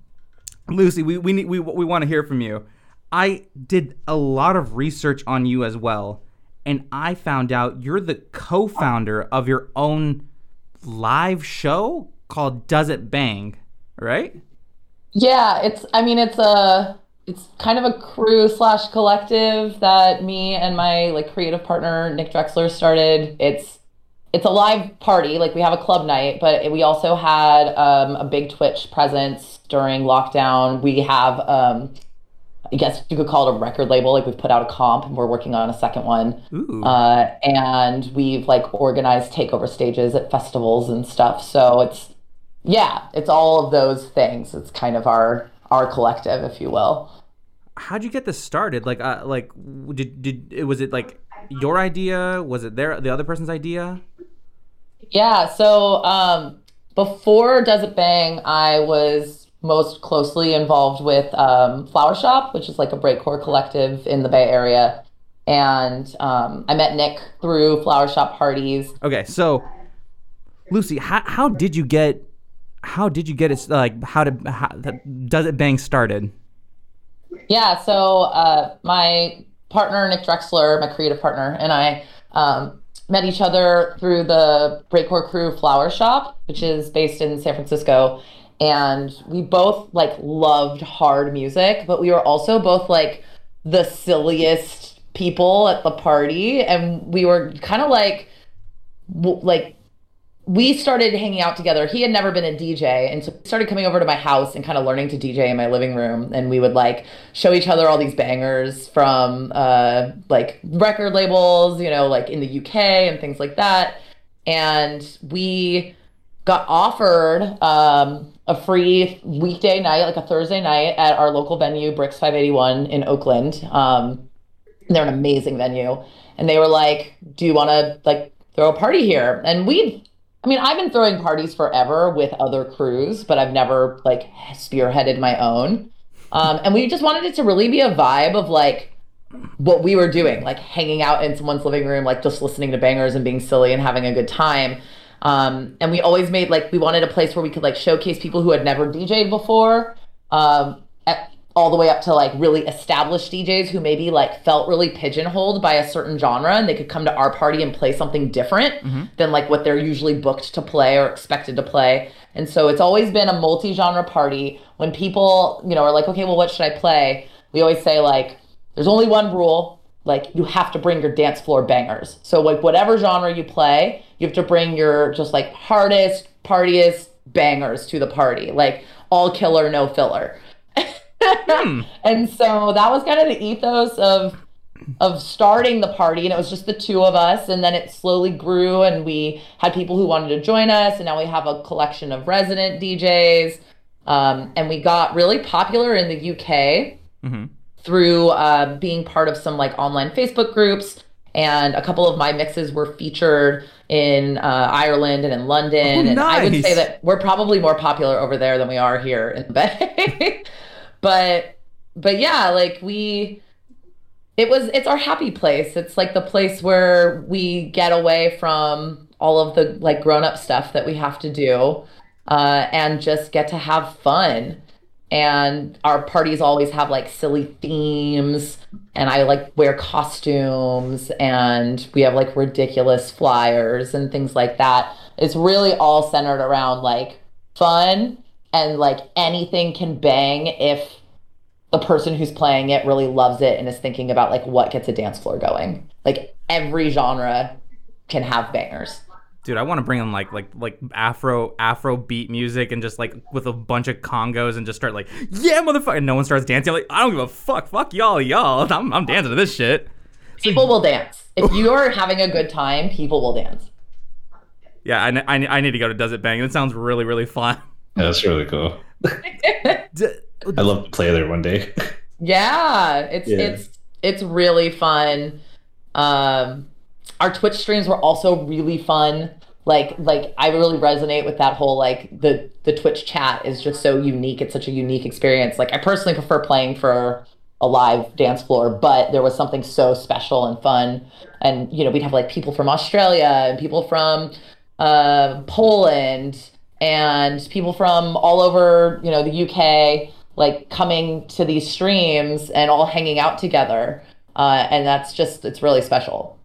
A: Lucy, we we need, we we want to hear from you. I did a lot of research on you as well, and I found out you're the co-founder of your own live show called Does It Bang, right?
B: Yeah, it's. I mean, it's a. It's kind of a crew slash collective that me and my like creative partner Nick Drexler started. It's it's a live party. Like we have a club night, but we also had um, a big Twitch presence during lockdown. We have, um, I guess you could call it a record label. Like we've put out a comp, and we're working on a second one.
A: Ooh.
B: Uh, and we've like organized takeover stages at festivals and stuff. So it's yeah, it's all of those things. It's kind of our our collective, if you will.
A: How'd you get this started? Like, uh, like did did was it like your idea? Was it their the other person's idea?
B: Yeah. So um, before Does It Bang, I was most closely involved with um, Flower Shop, which is like a breakcore collective in the Bay Area. And um, I met Nick through Flower Shop parties.
A: Okay, so Lucy, how, how did you get how did you get it like how did how, does it bang started?
B: Yeah, so uh, my partner Nick Drexler, my creative partner, and I um, met each other through the Breakcore Crew Flower Shop, which is based in San Francisco, and we both like loved hard music, but we were also both like the silliest people at the party, and we were kind of like like we started hanging out together. He had never been a DJ and so started coming over to my house and kind of learning to DJ in my living room. And we would like show each other all these bangers from uh, like record labels, you know, like in the UK and things like that. And we got offered um, a free weekday night, like a Thursday night at our local venue, Brix 581 in Oakland. Um, they're an amazing venue. And they were like, Do you want to like throw a party here? And we I mean, I've been throwing parties forever with other crews, but I've never like spearheaded my own. Um, and we just wanted it to really be a vibe of like what we were doing, like hanging out in someone's living room, like just listening to bangers and being silly and having a good time. Um, and we always made like we wanted a place where we could like showcase people who had never DJ'd before. Um, all the way up to like really established DJs who maybe like felt really pigeonholed by a certain genre and they could come to our party and play something different mm-hmm. than like what they're usually booked to play or expected to play. And so it's always been a multi-genre party. When people, you know, are like, okay, well, what should I play? We always say like, there's only one rule. Like you have to bring your dance floor bangers. So like whatever genre you play, you have to bring your just like hardest, partiest bangers to the party. Like all killer, no filler. and so that was kind of the ethos of of starting the party and it was just the two of us and then it slowly grew and we had people who wanted to join us and now we have a collection of resident djs um, and we got really popular in the uk through uh, being part of some like online facebook groups and a couple of my mixes were featured in uh, ireland and in london
A: Oh,
B: and i would say that we're probably more popular over there than we are here in the bay but but yeah like we it was it's our happy place. It's like the place where we get away from all of the like grown-up stuff that we have to do uh, and just get to have fun. And our parties always have like silly themes and i like wear costumes and we have like ridiculous flyers and things like that. It's really all centered around like fun and like anything can bang if the person who's playing it really loves it and is thinking about like what gets a dance floor going like every genre can have bangers
A: Dude, I want to bring in like like like Afro Afro beat music and just like with a bunch of congos and just start like yeah motherfucker. And no one starts dancing. I'm like I don't give a fuck. Fuck y'all, y'all. I'm I'm dancing to this shit.
B: people will dance if you're having a good time people will dance
A: Yeah, I, I, I need to go to Does It Bang. It sounds really really fun.
C: That's really cool. I'd love to play there one day.
B: Yeah, it's
C: Yeah.
B: it's it's really fun. Um, our Twitch streams were also really fun. Like like I really resonate with that whole like the the Twitch chat is just so unique. It's such a unique experience. Like I personally prefer playing for a live dance floor, but there was something so special and fun. And you know, we'd have like people from Australia and people from uh, Poland and people from all over, you know, the UK, like coming to these streams and all hanging out together. Uh, and that's just, it's really special.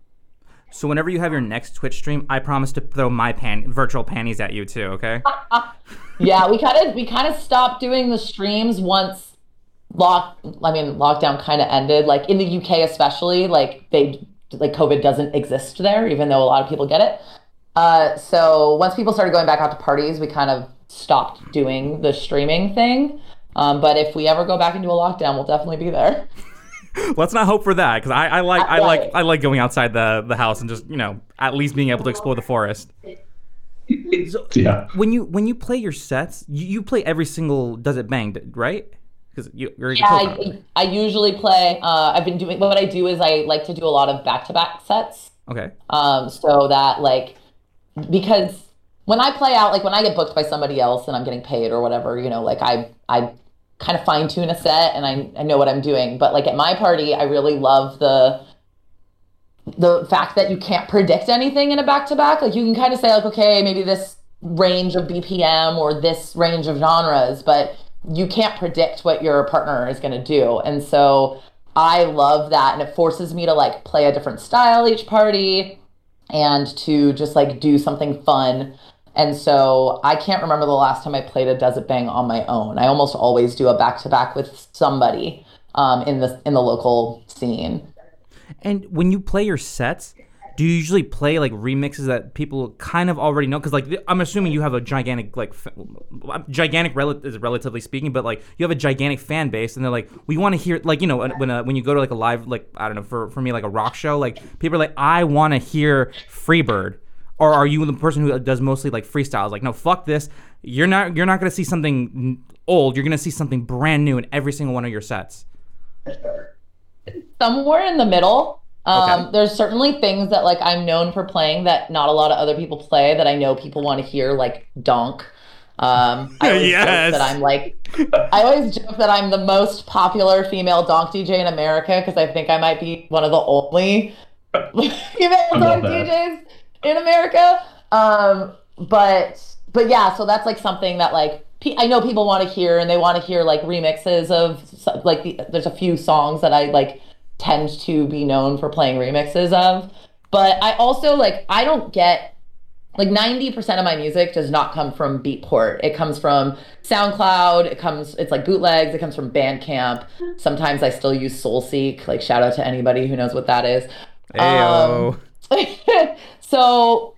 A: so whenever you have your next Twitch stream, I promise to throw my pan virtual panties at you too. Okay.
B: yeah, we kind of, we kind of stopped doing the streams once lock, I mean, lockdown kind of ended. Like in the UK, especially, like they, like COVID doesn't exist there, even though a lot of people get it. Uh, so once people started going back out to parties, we kind of stopped doing the streaming thing. Um, but if we ever go back into a lockdown, we'll definitely be there.
A: Let's not hope for that because I, I like I like I like going outside the the house and just you know at least being able to explore the forest.
D: Yeah.
A: When you when you play your sets, you, you play every single Does It Bang, right? Because you, you're
B: Yeah. I, I usually play. Uh, I've been doing what I do is I like to do a lot of back to back sets.
A: Okay.
B: Um, so that like because when I play out, like when I get booked by somebody else and I'm getting paid or whatever, you know, like I I kind of fine tune a set and I, I know what I'm doing. But like at my party, I really love the the fact that you can't predict anything in a back to back. Like you can kind of say like, okay, maybe this range of BPM or this range of genres, but you can't predict what your partner is going to do. And so I love that. And it forces me to like play a different style each party and to just like do something fun. And so I can't remember the last time I played a Does It Bang on my own. I almost always do a back to back with somebody um, in the in the local scene.
A: And when you play your sets, do you usually play like remixes that people kind of already know? Because like I'm assuming you have a gigantic like f- gigantic rel- is relatively speaking, but like you have a gigantic fan base, and they're like, we want to hear like you know when uh, when you go to like a live like I don't know for for me like a rock show, like people are like, I want to hear Freebird. Or are you the person who does mostly like freestyles? Like, no, fuck this. You're not. You're not gonna see something old. You're gonna see something brand new in every single one of your sets.
B: somewhere in the middle. Um,
A: Okay.
B: There's certainly things that like I'm known for playing that not a lot of other people play that I know people want to hear, like Donk. Um, I always
A: Yes.
B: joke that I'm like, I always joke that I'm the most popular female donk DJ in America because I think I might be one of the only female donk. DJs in America. Um, but but yeah, so that's like something that like pe- I know people want to hear, and they want to hear like remixes of like the, there's a few songs that I like tend to be known for playing remixes of. But I also like I don't get like 90% of my music does not come from Beatport. It comes from SoundCloud. It comes, it's like bootlegs. It comes from Bandcamp. Sometimes I still use SoulSeek. Like, shout out to anybody who knows what that is. Um, so,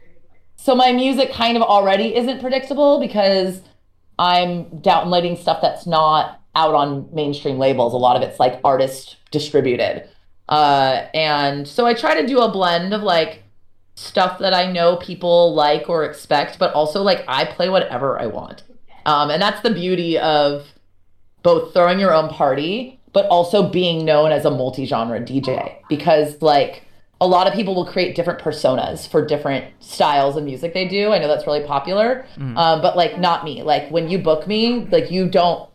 B: so my music kind of already isn't predictable because I'm downloading stuff that's not out on mainstream labels. A lot of it's like artist distributed. Uh, and so I try to do a blend of like stuff that I know people like or expect, but also like I play whatever I want. Um, and that's the beauty of both throwing your own party, but also being known as a multi genre DJ because like a lot of people will create different personas for different styles of music they do. I know that's really popular, um, but like not me. Like when you book me, like you don't.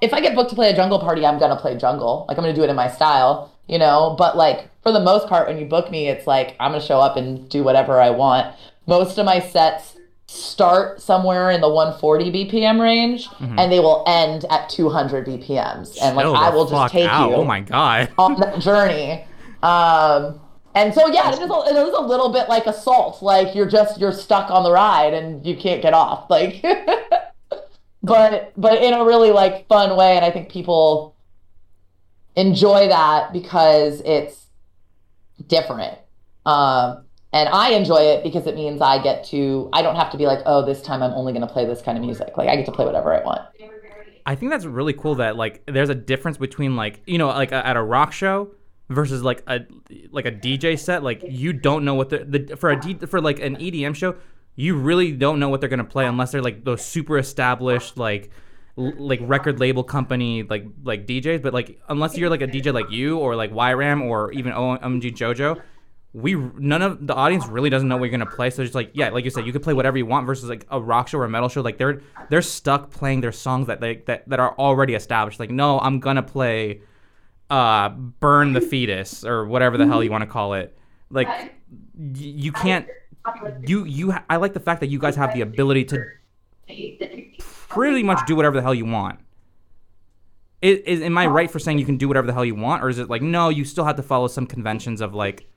B: If I get booked to play a jungle party, I'm gonna play jungle. Like I'm gonna do it in my style, you know. But like for the most part, when you book me, it's like I'm gonna show up and do whatever I want. Most of my sets start somewhere in the 140 BPM range, and they will end at 200 BPMs. And like
A: Chill
B: I will just take
A: out.
B: you
A: Oh my god.
B: on that journey. Um, and so yeah, it is, a, it is a little bit like assault. Like you're just you're stuck on the ride and you can't get off. Like, but but in a really like fun way, and I think people enjoy that because it's different. Um, and I enjoy it because it means I get to I don't have to be like, oh, this time I'm only going to play this kind of music. Like I get to play whatever I want.
A: I think that's really cool that like there's a difference between like you know like at a rock show versus like a like a DJ set. Like you don't know what the, the for a D, for like an EDM show, you really don't know what they're gonna play unless they're like those super established like l- like record label company like like DJs. But like unless you're like a DJ like you or like YRAM or even OMG JoJo. We none of the audience really doesn't know what you're gonna play, so it's like yeah, like you said, you could play whatever you want. Versus like a rock show or a metal show, like they're they're stuck playing their songs that they that, that are already established. Like no, I'm gonna play uh burn the fetus or whatever the hell you want to call it like y- you can't you you ha- i like the fact that you guys have the ability to pretty much do whatever the hell you want is, is am i right for saying you can do whatever the hell you want or is it like no you still have to follow some conventions of like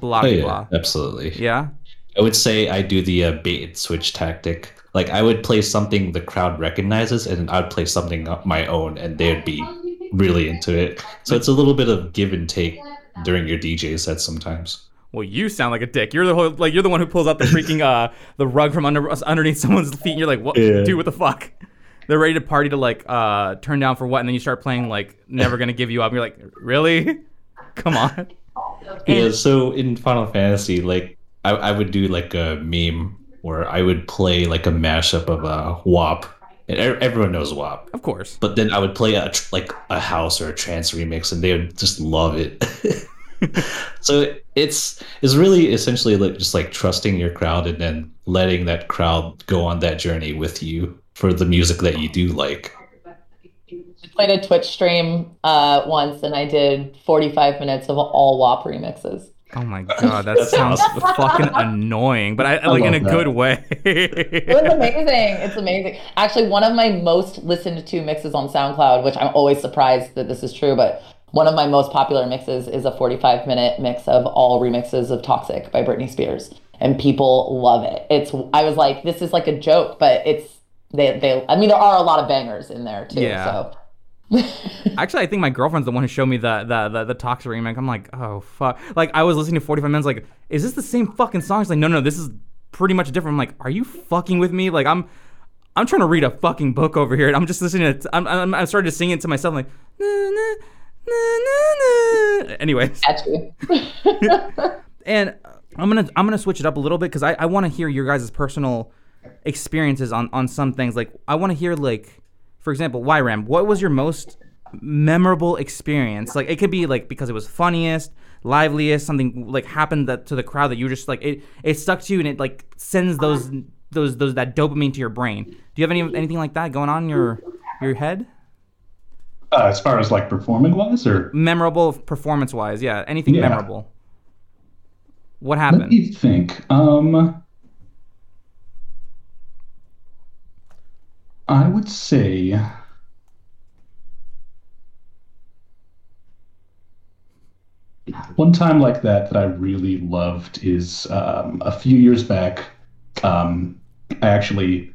A: blah
C: Oh
A: blah
C: yeah,
A: blah
C: absolutely.
A: yeah
C: I would say I do the uh, bait and switch tactic. Like I would play something the crowd recognizes, and I'd play something of my own, and they'd be really into it. So it's a little bit of give and take during your DJ set sometimes.
A: Well you sound like a dick you're the whole, like you're the one who pulls out the freaking uh the rug from under underneath someone's feet and you're like what
C: Yeah.
A: dude what the fuck they're ready to party to like uh turn down for what and then you start playing like never gonna give you up And you're like really come on
C: Yeah. So in Final Fantasy, like I, I would do like a meme where I would play like a mashup of a WAP, and everyone knows WAP.
A: of course
C: But then I would play a tr- like a house or a trance remix, and they would just love it. so it's it's really essentially like just like trusting your crowd and then letting that crowd go on that journey with you for the music that you do like.
B: I played a Twitch stream uh, once and I did 45 minutes of all WAP remixes.
A: Oh my god, that sounds fucking annoying, but I, I like in a
D: that.
A: good way.
B: It's amazing. It's amazing. Actually, one of my most listened to mixes on SoundCloud, which I'm always surprised that this is true, but one of my most popular mixes is a 45 minute mix of all remixes of Toxic by Britney Spears. And people love it. It's I was like, this is like a joke, but it's they they I mean there are a lot of bangers in there too.
A: Yeah.
B: So
A: Actually, I think my girlfriend's the one who showed me the the the, the Toxic remix. I'm like, oh fuck. Like I was listening to 45 minutes, like, is this the same fucking song? She's like, no, no, this is pretty much different. I'm like, are you fucking with me? Like I'm. I'm trying to read a fucking book over here. and I'm just listening to. I'm, I'm, I started to sing it to myself. like, na, na, na, na, na. anyways. and I'm gonna I'm gonna switch it up a little bit because I, I want to hear your guys' personal experiences on on some things. Like I want to hear like, for example, YRAM. What was your most memorable experience? Like it could be like because it was funniest, liveliest, something like happened that to the crowd that you just like it it stuck to you and it like sends those those those that dopamine to your brain. Do you have any anything like that going on in your your head?
D: Uh, as far as like performing wise, or
A: Memorable performance wise, yeah. Anything
D: Yeah.
A: memorable? What happened?
D: let me think. Um, I would say one time like that that I really loved is um, a few years back. Um, I actually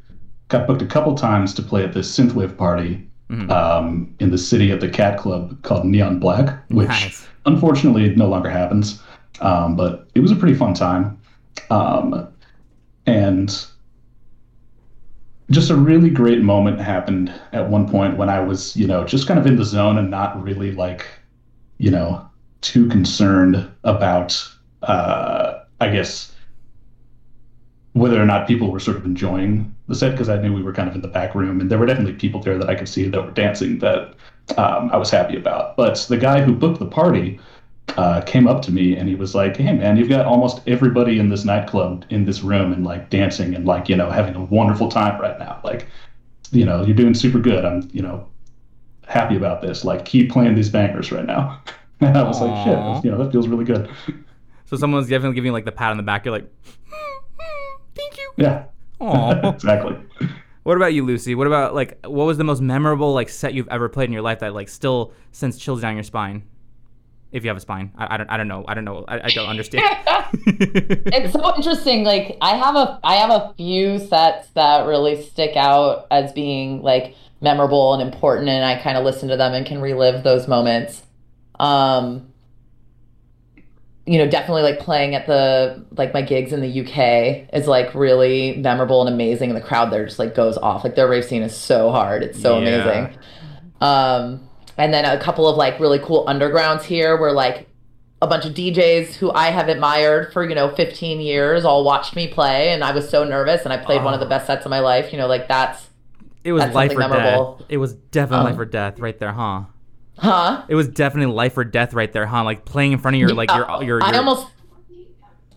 D: got booked a couple times to play at this synthwave party um, in the city at the Cat Club called Neon Black, which
A: Nice.
D: unfortunately no longer happens. Um, but it was a pretty fun time. Um, and just a really great moment happened at one point when I was, you know, just kind of in the zone and not really like, you know, too concerned about, uh, I guess, whether or not people were sort of enjoying the set because I knew we were kind of in the back room and there were definitely people there that I could see that were dancing that um, I was happy about. But the guy who booked the party uh, came up to me and he was like, "Hey man, you've got almost everybody in this nightclub in this room and like dancing and like you know having a wonderful time right now. Like, you know, you're doing super good. I'm you know happy about this. Like, keep playing these bangers right now." And I was like, "Shit, you know, that feels really good."
A: So someone's definitely giving like the pat on the back. You're like.
D: Yeah,
A: Aw.
D: exactly.
A: what about you, Lucy? What about like what was the most memorable like set you've ever played in your life that like still sends chills down your spine? If you have a spine, I, I don't. I don't know. I don't know. I, I don't understand.
B: it's so interesting like i have a i have a few sets that really stick out as being like memorable and important and i kind of listen to them and can relive those moments um you know definitely like playing at the like my gigs in the uk is like really memorable and amazing and the crowd there just like goes off like their rave scene is so hard it's so
A: Yeah.
B: amazing um and then a couple of like really cool undergrounds here where like a bunch of DJs who I have admired for, you know, 15 years all watched me play and I was so nervous and I played one of the best sets of my life. You know, like that's
A: it was life or
B: memorable.
A: death. It was definitely
B: Um,
A: life or death right there, huh?
B: Huh?
A: It was definitely life or death right there, huh? Like playing in front of your like your
B: Uh,
A: your.
B: I almost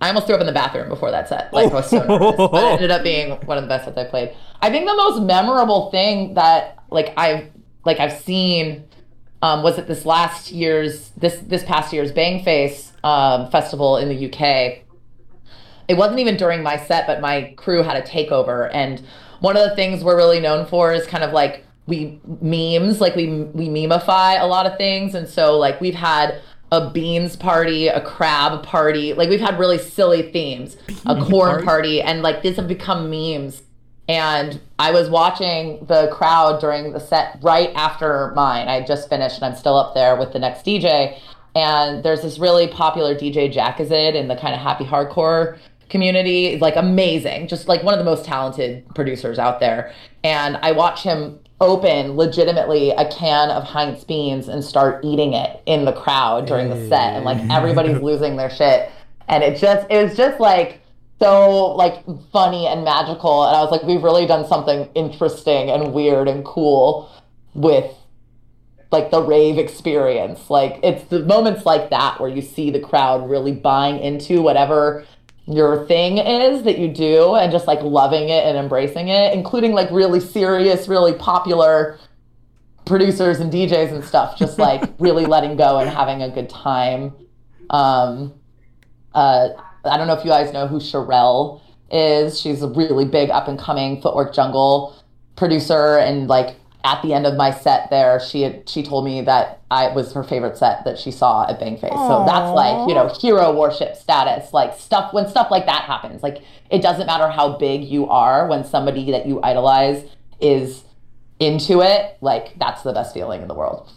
B: I almost threw up in the bathroom before that set. Like I was so nervous. But it ended up being one of the best sets I played. I think the most memorable thing that like I've like I've seen um, was at this last year's this this past year's Bangface um, festival in the UK. It wasn't even during my set, but my crew had a takeover, and one of the things we're really known for is kind of like we memes, like we we memify a lot of things, and so like we've had a beans party, a crab party, like we've had really silly themes, a corn party, and like these have become memes. And I was watching the crowd during the set right after mine. I just finished and I'm still up there with the next DJ. And there's this really popular DJ Jackazid in the kind of happy hardcore community. Like amazing, just like one of the most talented producers out there. And I watch him open legitimately a can of Heinz beans and start eating it in the crowd during the set. And like everybody's losing their shit. And it just, it was just like, so like funny and magical and i was like we've really done something interesting and weird and cool with like the rave experience like it's the moments like that where you see the crowd really buying into whatever your thing is that you do and just like loving it and embracing it including like really serious really popular producers and DJs and stuff just like really letting go and having a good time um Uh, I don't know if you guys know who Sherelle is. She's a really big up and coming Footwork Jungle producer, and like at the end of my set there, she had she told me that I was her favorite set that she saw at Bangface. So that's like you know hero worship status, like stuff when stuff like that happens. Like it doesn't matter how big you are when somebody that you idolize is into it. Like that's the best feeling in the world.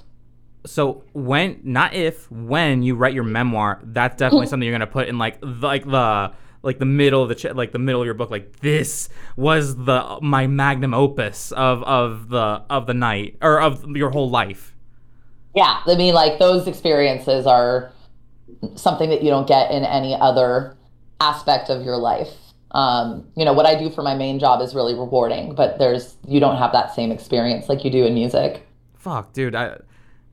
A: So when, not if, when you write your memoir, that's definitely something you're gonna put in like the, like the like the middle of the ch- like the middle of your book. Like this was the my magnum opus of of the of the night or of your whole life.
B: Yeah, I mean, like those experiences are something that you don't get in any other aspect of your life. Um, you know, what I do for my main job is really rewarding, but there's you don't have that same experience like you do in music.
A: Fuck, dude, I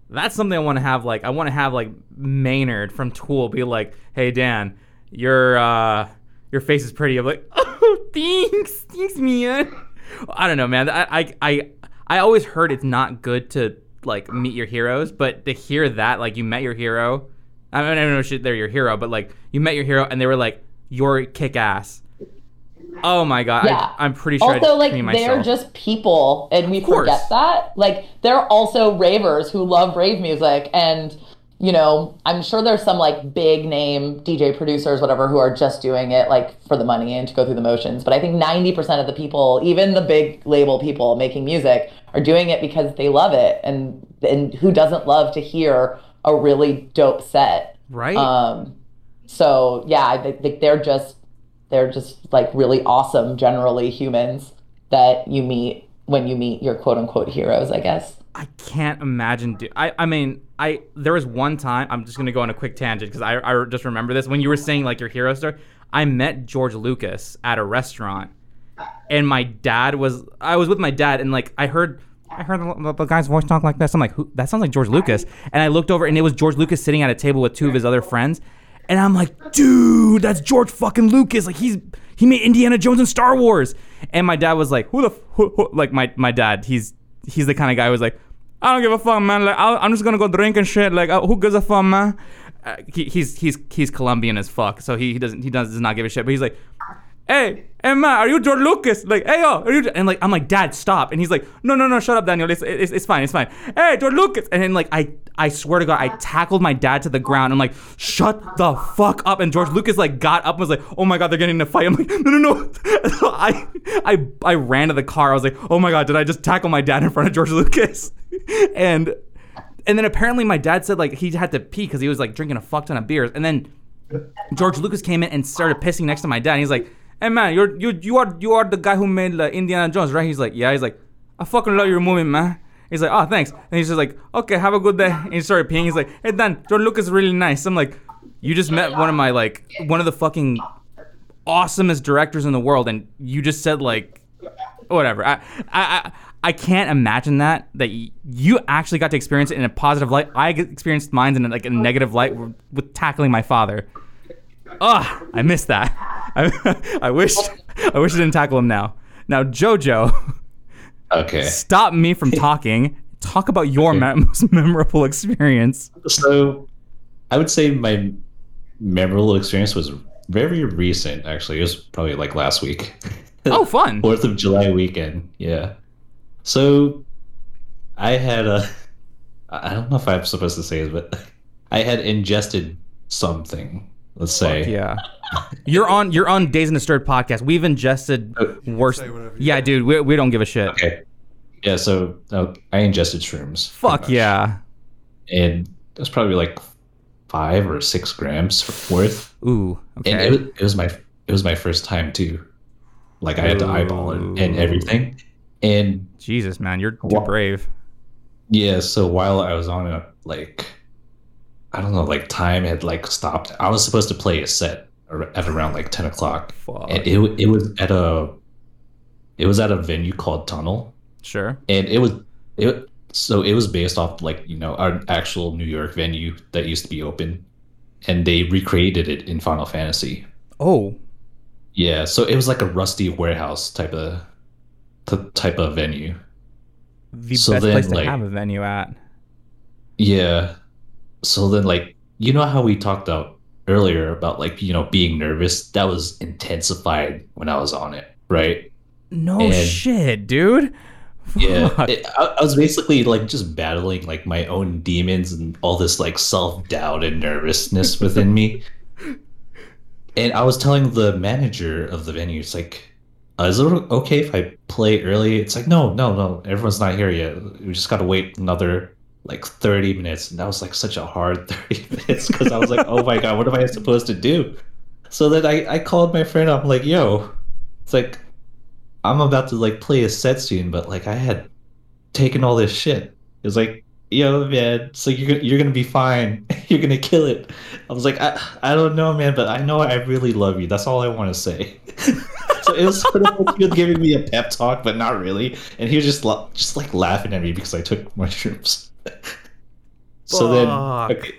A: that's something I want to have. Like, I want to have like Maynard from Tool be like, "Hey Dan, your uh, your face is pretty." I'm like, "Oh, thanks, thanks, man." I don't know, man. I I I, I always heard it's not good to like meet your heroes, but to hear that, like, you met your hero. I mean, I don't know if they're your hero, but like, you met your hero, and they were like, "You're kick ass." Oh my god,
B: Yeah.
A: I, I'm pretty sure.
B: also, like they're just people, and we forget that. Like they're also ravers who love rave music, and you know, I'm sure there's some like big name DJ producers, whatever, who are just doing it like for the money and to go through the motions. But I think 90% of the people, even the big label people making music, are doing it because they love it, and and who doesn't love to hear a really dope set,
A: right.
B: um, so yeah, I think think they're just they're just like really awesome, generally humans that you meet when you meet your quote unquote heroes, I guess.
A: I can't imagine. Do- I I mean, I there was one time. I'm just gonna go on a quick tangent because I I just remember this when you were saying like your hero story. I met George Lucas at a restaurant, and my dad was. I was with my dad, and like I heard. I heard the, guy's voice talk like this. I'm like, Who, that sounds like George Lucas. And I looked over, and it was George Lucas sitting at a table with two of his other friends. And I'm like, dude, that's George fucking Lucas. Like he's he made Indiana Jones and Star Wars. And my dad was like, who the who, who? like my my dad? He's he's the kind of guy who was like, I don't give a fuck, man. Like I'll, I'm just gonna go drink and shit. Like uh, who gives a fuck, man? Uh, he, he's he's he's Colombian as fuck, so he, he doesn't he does, does not give a shit. But he's like, hey, man, are you George Lucas? Like, hey yo, are you? And like I'm like, Dad, stop. And he's like, no no no, shut up, Daniel. It's it's, it's fine, it's fine. Hey, George Lucas. And then like I I swear to God, I tackled my dad to the ground. I'm like, shut the fuck up. And George Lucas like got up and was like, oh my God, they're getting in a fight. I'm like, no no no. So I I I ran to the car. I was like, oh my God, did I just tackle my dad in front of George Lucas? and and then apparently my dad said like he had to pee because he was like drinking a fuck ton of beers. And then George Lucas came in and started pissing next to my dad. And he's like, "Hey man, you're you you are you are the guy who made uh, Indiana Jones, right?" He's like, "Yeah." He's like, "I fucking love your movie, man." He's like, "Oh, thanks." And he's just like, "Okay, have a good day." And he started peeing. He's like, "Hey Dan, your look is really nice." I'm like, "You just met one of my like one of the fucking awesomest directors in the world, and you just said like, whatever." I I. I I can't imagine that that you actually got to experience it in a positive light. I experienced mine in like a negative light with tackling my father. Ugh, I missed that. I, I wish I wish I didn't tackle him now. Now, JoJo,
C: Okay.
A: stop me from talking. Talk about your me- most memorable experience.
C: So, I would say my memorable experience was very recent. Actually, it was probably like last week.
A: Oh, fun.
C: Fourth of July weekend. Yeah. So, I had a. I don't know if I'm supposed to say it, but I had ingested something. Let's say.
A: Yeah. You're on you're on Days in the Stirred podcast. We've ingested worse.
E: Say whatever you
A: Yeah,
E: want.
A: dude, we, we don't give a shit.
C: Okay. Yeah. So uh, I ingested shrooms.
A: Fuck yeah.
C: And it was probably like five or six grams worth.
A: Ooh.
C: and it was, it was my it was my first time too like i had to eyeball it and everything and
A: Jesus, man, you're too
C: Wha-
A: brave.
C: yeah so while i was on it like i don't know like time had like stopped i was supposed to play a set at around like 10 o'clock
A: Fuck.
C: and it, it was at a it was at a venue called tunnel
A: Sure.
C: and it was it so it was based off like you know our actual new york venue that used to be open and they recreated it in final fantasy
A: Oh.
C: Yeah, so it was like a rusty warehouse type of t- type of venue.
A: The
C: So
A: best
C: then,
A: place to
C: like-
A: have a venue at.
C: Yeah. So then like you know how we talked about earlier about like you know being nervous, that was intensified when I was on it, right?
A: No
C: And-
A: shit, dude.
C: Yeah, it, I, I was basically like just battling like my own demons and all this like self doubt and nervousness within me. And I was telling the manager of the venue, it's like, uh, is it okay if I play early? It's like, no, no, no, everyone's not here yet. We just gotta wait another like 30 minutes. And that was like such a hard 30 minutes because I was like, oh my god, what am I supposed to do? So then I, I called my friend I'm like, yo, it's like, I'm about to like play a set soon, but like I had taken all this shit. It was like, yo, man, so you're you're gonna be fine. you're gonna kill it. I was like, I, I don't know, man, but I know I really love you. That's all I want to say. so it was sort of like he was giving me a pep talk, but not really. And he was just just like laughing at me because I took mushrooms. So then, okay.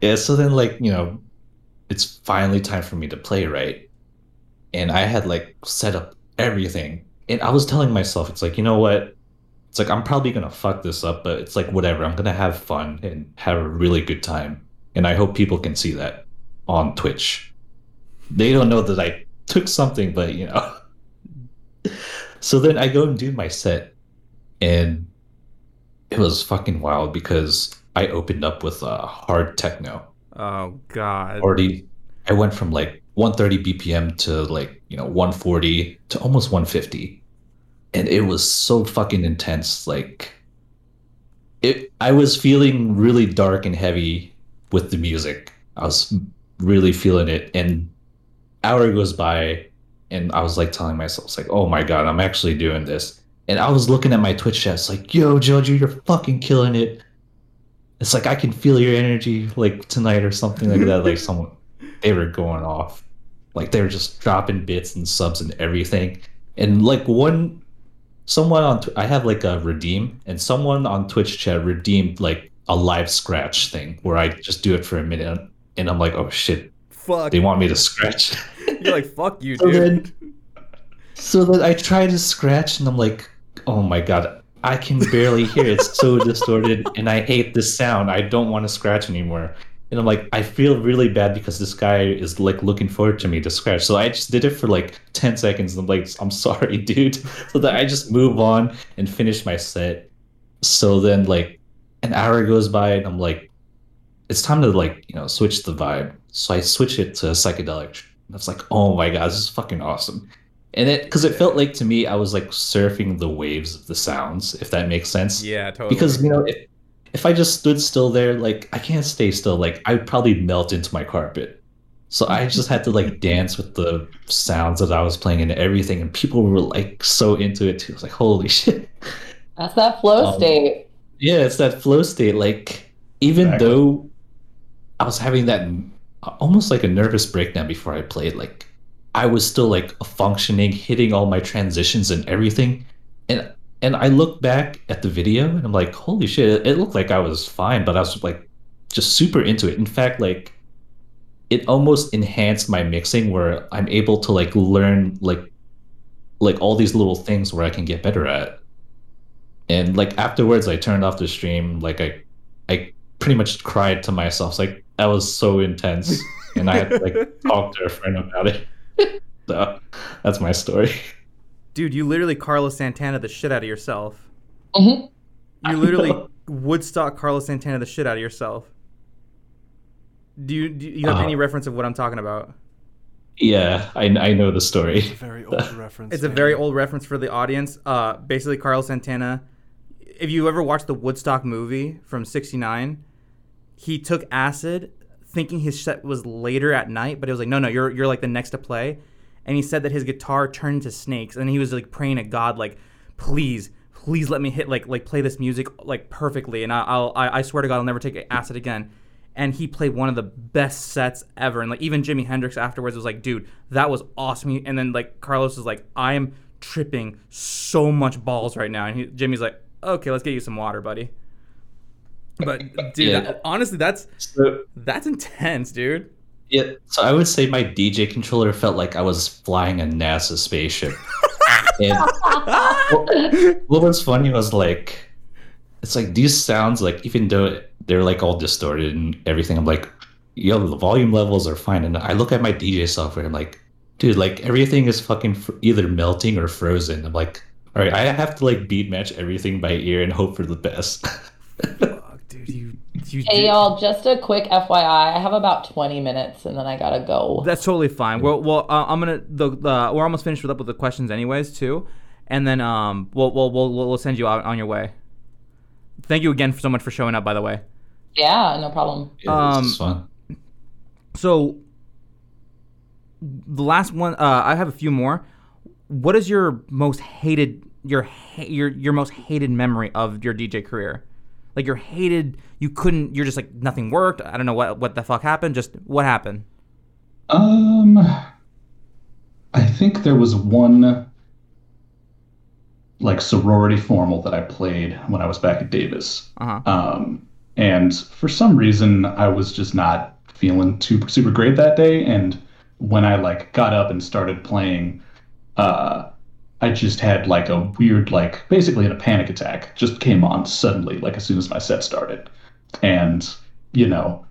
C: yeah. So then, like you know, it's finally time for me to play, right? And I had like set up everything, and I was telling myself, it's like, you know what? It's like I'm probably gonna fuck this up, but it's like whatever. I'm gonna have fun and have a really good time, and I hope people can see that on Twitch. They don't know that I took something, but you know. so then I go and do my set, and it was fucking wild because I opened up with uh, hard techno.
A: Oh god.
C: Already, I went from like 130 BPM to like you know 140 to almost 150, and it was so fucking intense. Like, it. I was feeling really dark and heavy with the music. I was really feeling it, and hour goes by, and I was like telling myself, it's like, oh my god, I'm actually doing this. And I was looking at my Twitch chat, like, yo, Jojo, you're fucking killing it. It's like I can feel your energy like tonight or something like that. Like someone they were going off. Like they were just dropping bits and subs and everything. And like one someone on I have like a redeem and someone on Twitch chat redeemed like a live scratch thing where I just do it for a minute and I'm like, oh shit,
A: Fuck.
C: they want me to scratch.
A: You're like fuck you,
C: So
A: dude.
C: then, so then I try to scratch, and I'm like, oh my god, I can barely hear. It's so distorted, and I hate this sound. I don't want to scratch anymore. And I'm like, I feel really bad because this guy is like looking forward to me to scratch. So I just did it for like 10 seconds. And I'm like, I'm sorry, dude. So that I just move on and finish my set. So then like an hour goes by, and I'm like, it's time to like you know switch the vibe. So I switch it to psychedelic. And I was like, oh my god, this is fucking awesome. And it because it felt like to me I was like surfing the waves of the sounds, if that makes sense.
A: Yeah, totally.
C: Because you know if if I just stood still there, like I can't stay still. Like I'd probably melt into my carpet. So I just had to like dance with the sounds that I was playing and everything, and people were like so into it too. I was like, holy shit.
B: That's that flow
C: Um,
B: state.
C: Yeah, it's that flow state. Like, even
D: Exactly.
C: though I was having that almost like a nervous breakdown before I played, like, I was still like functioning, hitting all my transitions and everything. And and I look back at the video and I'm like, holy shit, it looked like I was fine, but I was like just super into it. In fact, like it almost enhanced my mixing where I'm able to like learn like like all these little things where I can get better at and like afterwards i turned off the stream like i i pretty much cried to myself It's like that was so intense and i had to like talk to a friend about it so that's my story
A: Dude, you literally Carlos Santana the shit out of yourself.
B: hmm
A: You literally Woodstock Carlos Santana the shit out of yourself. Do you, do you have
C: Uh,
A: any reference of what I'm talking about?
C: yeah i, I know the story
E: It's a very old reference.
A: It's a very old reference for the audience. Uh, basically, Carlos Santana. If you ever watched the Woodstock movie from '69, he took acid, thinking his set was later at night, but it was like, no, no, you're you're like the next to play. And he said that his guitar turned to snakes, and he was like praying to God, like, please, please let me hit like like play this music like perfectly, and I, I'll I, I swear to God, I'll never take acid again. And he played one of the best sets ever, and like even Jimi Hendrix afterwards was like, dude, that was awesome. And then like Carlos was like, I am tripping so much balls right now, and he, Jimi's like, okay, let's get you some water, buddy. But dude,
C: Yeah.
A: that- honestly, that's
C: so
A: that's intense, dude.
C: yeah so i would say my dj controller felt like i was flying a nasa spaceship and what, what was funny was like it's like these sounds like even though they're like all distorted and everything i'm like yo, the volume levels are fine. And I look at my DJ software, I'm like, dude, like everything is fucking fr- either melting or frozen. I'm like, all right, I have to like beat match everything by ear and hope for the best.
A: Fuck, dude, you, you
B: Hey
A: did-
B: y'all, just a quick FYI. I have about 20 minutes and then I gotta go.
A: That's totally fine. Well, well, uh, I'm gonna the, the we're almost finished with up with the questions anyways too, and then um we'll we'll we'll, we'll send you out on your way. Thank you again so much for showing up. By the way,
B: Yeah, no problem.
C: yeah,
A: Um,
C: is fun.
A: so the last one uh, I have a few more. What is your most hated your ha- your your most hated memory of your DJ career? Like you're hated you couldn't you're just like nothing worked. I don't know what what the fuck happened. Just what happened?
D: Um, I think there was one like sorority formal that I played when I was back at Davis.
A: Uh huh.
D: Um, and for some reason, I was just not feeling too super great that day. And when I like got up and started playing, uh, I just had like a weird, like basically a panic attack just came on suddenly, like as soon as my set started. And, you know,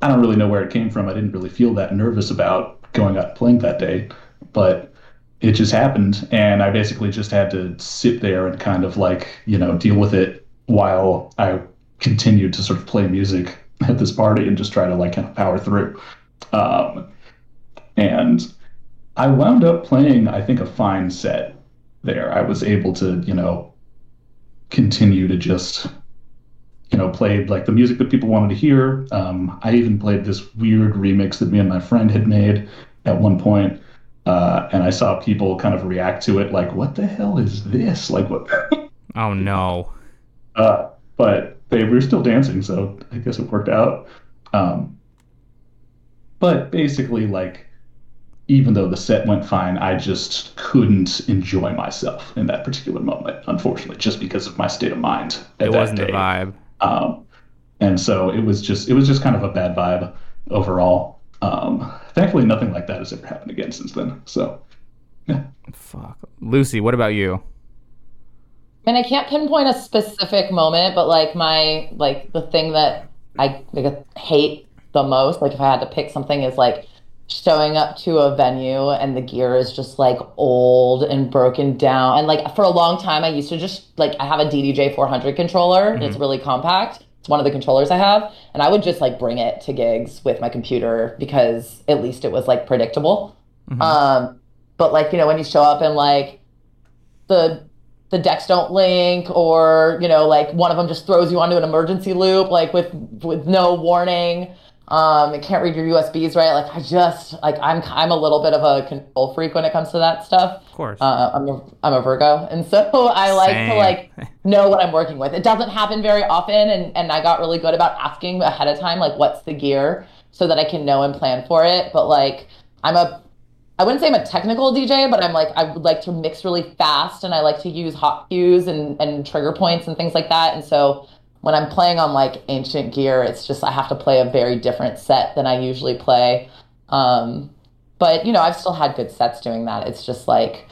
D: I don't really know where it came from. I didn't really feel that nervous about going out and playing that day, but it just happened. And I basically just had to sit there and kind of like, you know, deal with it while I continued to sort of play music at this party and just try to like kind of power through. Um, and I wound up playing, I think, a fine set there. I was able to, you know, continue to just, you know, play like the music that people wanted to hear. Um, I even played this weird remix that me and my friend had made at one point. Uh, and I saw people kind of react to it like, what the hell is this? Like, what?
A: Oh no.
D: Uh, but they were still dancing, so I guess it worked out. Um, but basically, like, even though the set went fine, I just couldn't enjoy myself in that particular moment, unfortunately, just because of my state of mind. At
A: It
D: that
A: wasn't
D: day.
A: the vibe.
D: Um, and so it was just it was just kind of a bad vibe overall. Um, thankfully, nothing like that has ever happened again since then. So
A: Fuck. Lucy, what about you?
B: I mean, I can't pinpoint a specific moment, but like my like the thing that I like, hate the most, like if I had to pick something, is like showing up to a venue and the gear is just like old and broken down. And like for a long time, I used to just like I have a DDJ 400 controller. and It's really compact. It's one of the controllers I have, and I would just like bring it to gigs with my computer because at least it was like predictable. Um, but like you know when you show up and like the the decks don't link or you know like one of them just throws you onto an emergency loop like with with no warning um it can't read your usbs right like i just like i'm i'm a little bit of a control freak when it comes to that stuff
A: Of course.
B: uh, I'm a I'm a Virgo, and so I like
A: Same.
B: to like know what I'm working with. It doesn't happen very often, and and I got really good about asking ahead of time, like what's the gear, so that I can know and plan for it. But like I'm a I wouldn't say I'm a technical DJ, but I'm like I would like to mix really fast, and I like to use hot cues and and trigger points and things like that. And so when I'm playing on like ancient gear, it's just I have to play a very different set than I usually play. Um, but you know, I've still had good sets doing that. It's just like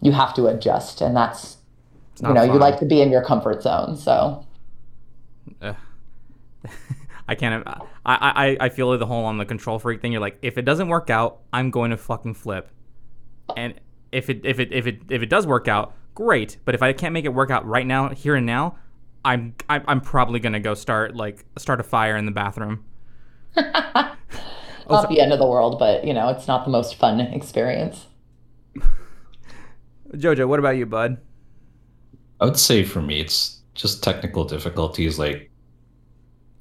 B: you have to adjust, and that's you know you like to be in your comfort zone. So
A: I can't. I, I I feel the whole on the control freak thing. You're like, if it doesn't work out, I'm going to fucking flip. And if it if it if it if it does work out, great. But if I can't make it work out right now, here and now, I'm I'm, I'm probably gonna go start like start a fire in the bathroom.
B: not the end of the world, but you know it's not the most fun experience.
A: Jojo, what about you, bud?
C: I would say for me, it's just technical difficulties. Like,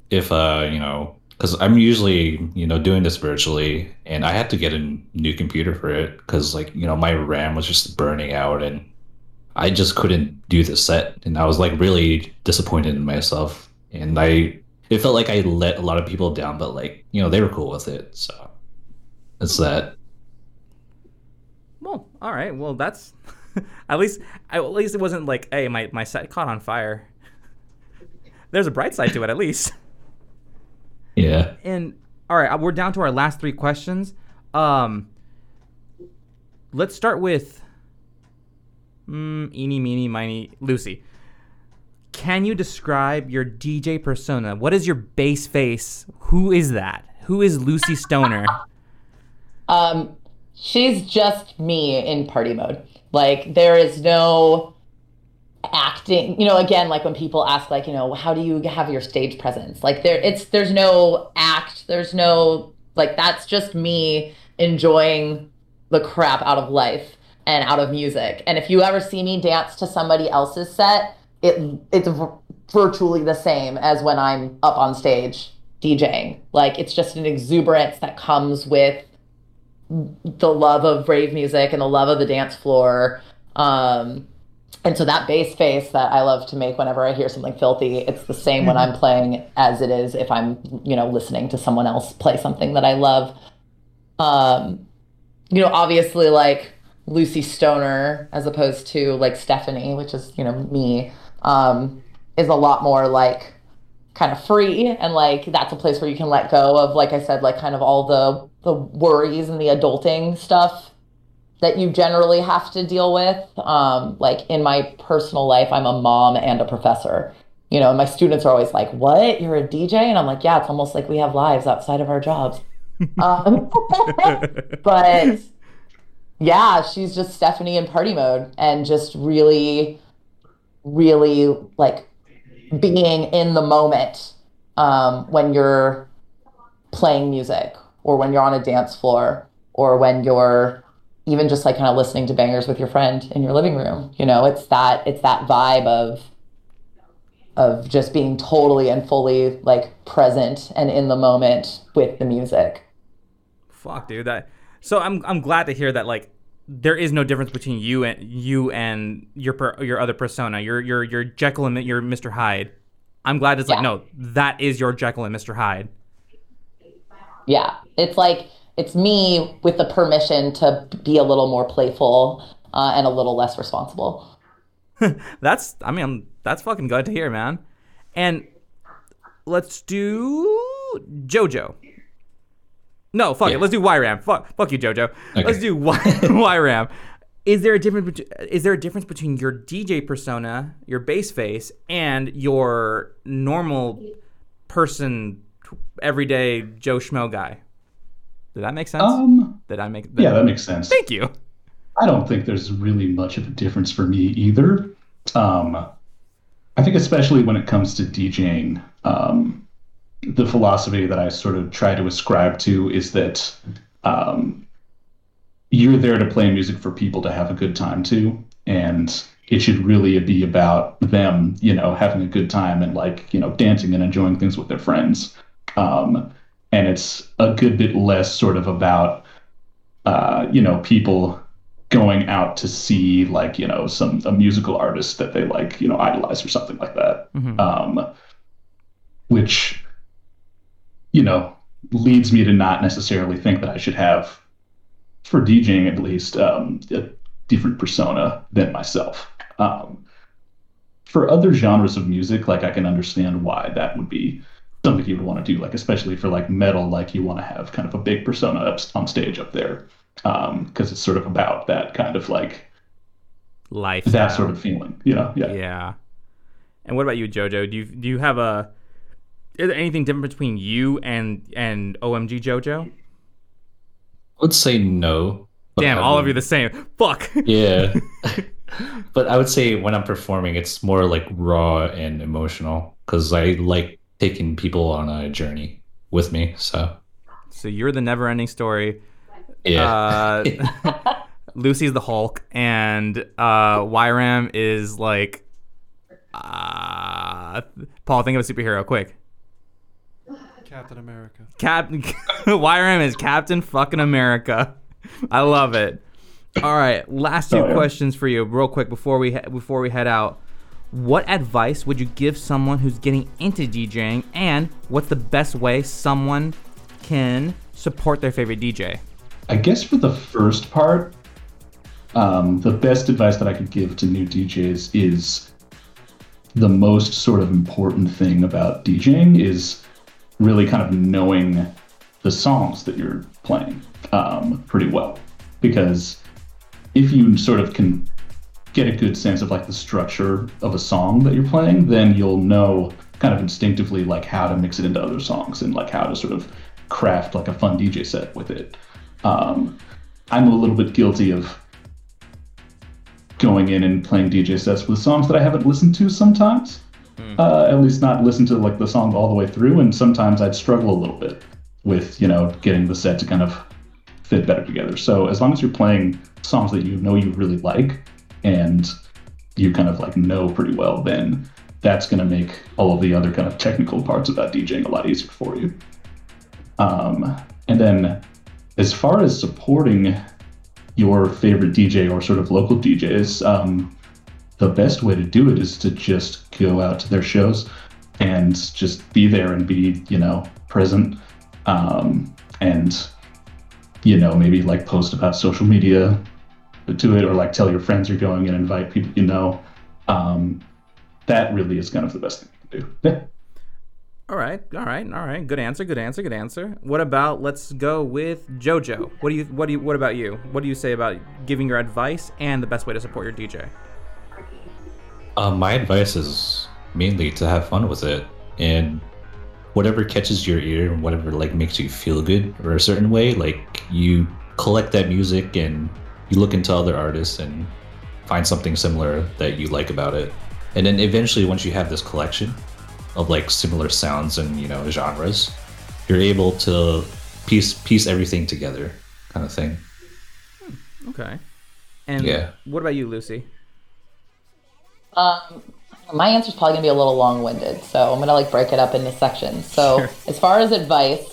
C: if uh, you know, because I'm usually you know doing this virtually, and I had to get a new computer for it because like you know my RAM was just burning out, and I just couldn't do the set, and I was like really disappointed in myself, and I it felt like I let a lot of people down, but like you know they were cool with it, so it's that.
A: Well, all right. Well, that's at least at least it wasn't like, hey, my my set caught on fire. There's a bright side to it, at least.
C: Yeah.
A: And all right, uh, we're down to our last three questions. Um, let's start with mm, eeny, meeny, miny, Lucy. Can you describe your DJ persona? What is your bass face? Who is that? Who is Lucy Stoner?
B: Um, she's just me in party mode. Like there is no acting. You know, again, like when people ask, like, you know, how do you have your stage presence? Like there, it's there's no act. There's no like that's just me enjoying the crap out of life and out of music. And if you ever see me dance to somebody else's set, it it's v- virtually the same as when I'm up on stage DJing. Like it's just an exuberance that comes with the love of rave music and the love of the dance floor. Um, and so that bass face that I love to make whenever I hear something filthy, it's the same when I'm playing as it is if I'm, you know, listening to someone else play something that I love. Um, you know, obviously like Lucy Stoner as opposed to like Stephanie, which is, you know, me, um, is a lot more like kind of free and like that's a place where you can let go of like I said, like kind of all the the worries and the adulting stuff that you generally have to deal with. Um, like in my personal life, I'm a mom and a professor. You know, and my students are always like, "What? You're a DJ?" And I'm like, "Yeah, it's almost like we have lives outside of our jobs." um, but yeah, she's just Stephanie in party mode and just really, really like being in the moment um, when you're playing music or when you're on a dance floor or when you're even just like kind of listening to bangers with your friend in your living room you know it's that it's that vibe of of just being totally and fully like present and in the moment with the music
A: Fuck, dude. That. So I'm I'm glad to hear that. Like, there is no difference between you and you and your per, your other persona. Your your your Jekyll and your Mr. Hyde. I'm glad it's like no, that is your Jekyll and Mr. Hyde.
B: yeah it's like it's me with the permission to be a little more playful uh, and a little less responsible
A: That's I mean that's fucking good to hear, man. And let's do JoJo. No, fuck
C: Yeah.
A: it. Let's do YRAM. Fuck, fuck you, JoJo.
C: Okay.
A: Let's do y- YRAM. Is there a difference? Is there a difference between your DJ persona, your bass face, and your normal person, everyday Joe Schmo guy? Did that make sense?
D: Um,
A: Did I make?
D: yeah, that makes sense.
A: Thank you.
D: I don't think there's really much of a difference for me either. Um, I think especially when it comes to DJing, um, the philosophy that I sort of try to ascribe to is that um, you're there to play music for people to have a good time to, and it should really be about them, you know, having a good time and like you know dancing and enjoying things with their friends. Um, and it's a good bit less sort of about uh, you know people going out to see like you know some a musical artist that they like you know idolize or something like that. Um which you know leads me to not necessarily think that i should have for djing at least um a different persona than myself um for other genres of music like i can understand why that would be something you would want to do like especially for like metal like you want to have kind of a big persona up on stage up there um because it's sort of about that kind of like
A: Life.
D: that sort of feeling you know yeah,
A: Yeah. And what about you, JoJo? Do you do you have a is there anything different between you and and OMG JoJo?
C: I would say no.
A: Damn, all of you the same. Fuck.
C: Yeah. but I would say when I'm performing, it's more like raw and emotional because I like taking people on a journey with me. So
A: so you're the never-ending story.
C: yeah,
A: Uh, Lucy's the Hulk, and uh, YRAM is like. Uh, Paul, think of a superhero, quick.
E: Captain America.
A: Captain YRAM is Captain fucking America. I love it. All right, last two
D: Oh, yeah.
A: questions for you, real quick before we he- before we head out. What advice would you give someone who's getting into DJing, and what's the best way someone can support their favorite DJ?
D: I guess for the first part, um, the best advice that I could give to new DJs is the most sort of important thing about DJing is really kind of knowing the songs that you're playing um, pretty well. Because if you sort of can get a good sense of like the structure of a song that you're playing, then you'll know kind of instinctively like how to mix it into other songs and like how to sort of craft like a fun DJ set with it. Um, I'm a little bit guilty of going in and playing DJ sets with songs that I haven't listened to sometimes. Uh, at least not listen to like the song all the way through, and sometimes I'd struggle a little bit with you know getting the set to kind of fit better together. So as long as you're playing songs that you know you really like and you kind of like know pretty well, then that's going to make all of the other kind of technical parts about DJing a lot easier for you. Um, and then as far as supporting your favorite DJ or sort of local DJs, um, the best way to do it is to just go out to their shows and just be there and be, you know, present. Um, and, you know, maybe like post about social media to it or like tell your friends you're going and invite people you know. Um, that really is kind of the best thing can do.
A: All right, all right, all right. Good answer. Good answer. Good answer. What about? Let's go with JoJo. What do you? What do you? What about you? What do you say about giving your advice and the best way to support your DJ?
C: Uh, my advice is mainly to have fun with it and whatever catches your ear and whatever like makes you feel good or a certain way like you collect that music and you look into other artists and find something similar that you like about it and then eventually once you have this collection of like similar sounds and you know genres you're able to piece piece everything together kind of thing
A: Okay. And
C: Yeah.
A: what about you, Lucy?
B: Um, my answer is probably gonna be a little long-winded, so I'm gonna like break it up into sections. So
A: Sure.
B: as far as advice,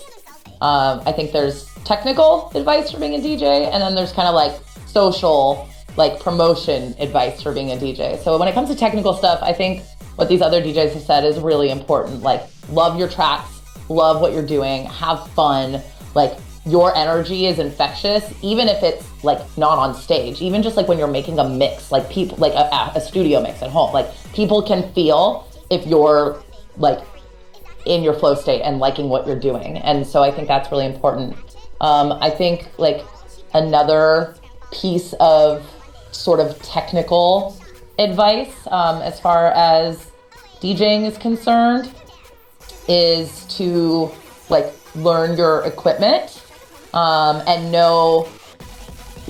B: um, I think there's technical advice for being a DJ, and then there's kind of like social, like promotion advice for being a DJ. So when it comes to technical stuff, I think what these other DJs have said is really important. Like, love your tracks, love what you're doing, have fun. Like, your energy is infectious, even if it's like not on stage. Even just like when you're making a mix, like people, like a, a studio mix at home, like people can feel if you're like in your flow state and liking what you're doing. And so I think that's really important. Um, I think like another piece of sort of technical advice um, as far as DJing is concerned is to like learn your equipment um, and know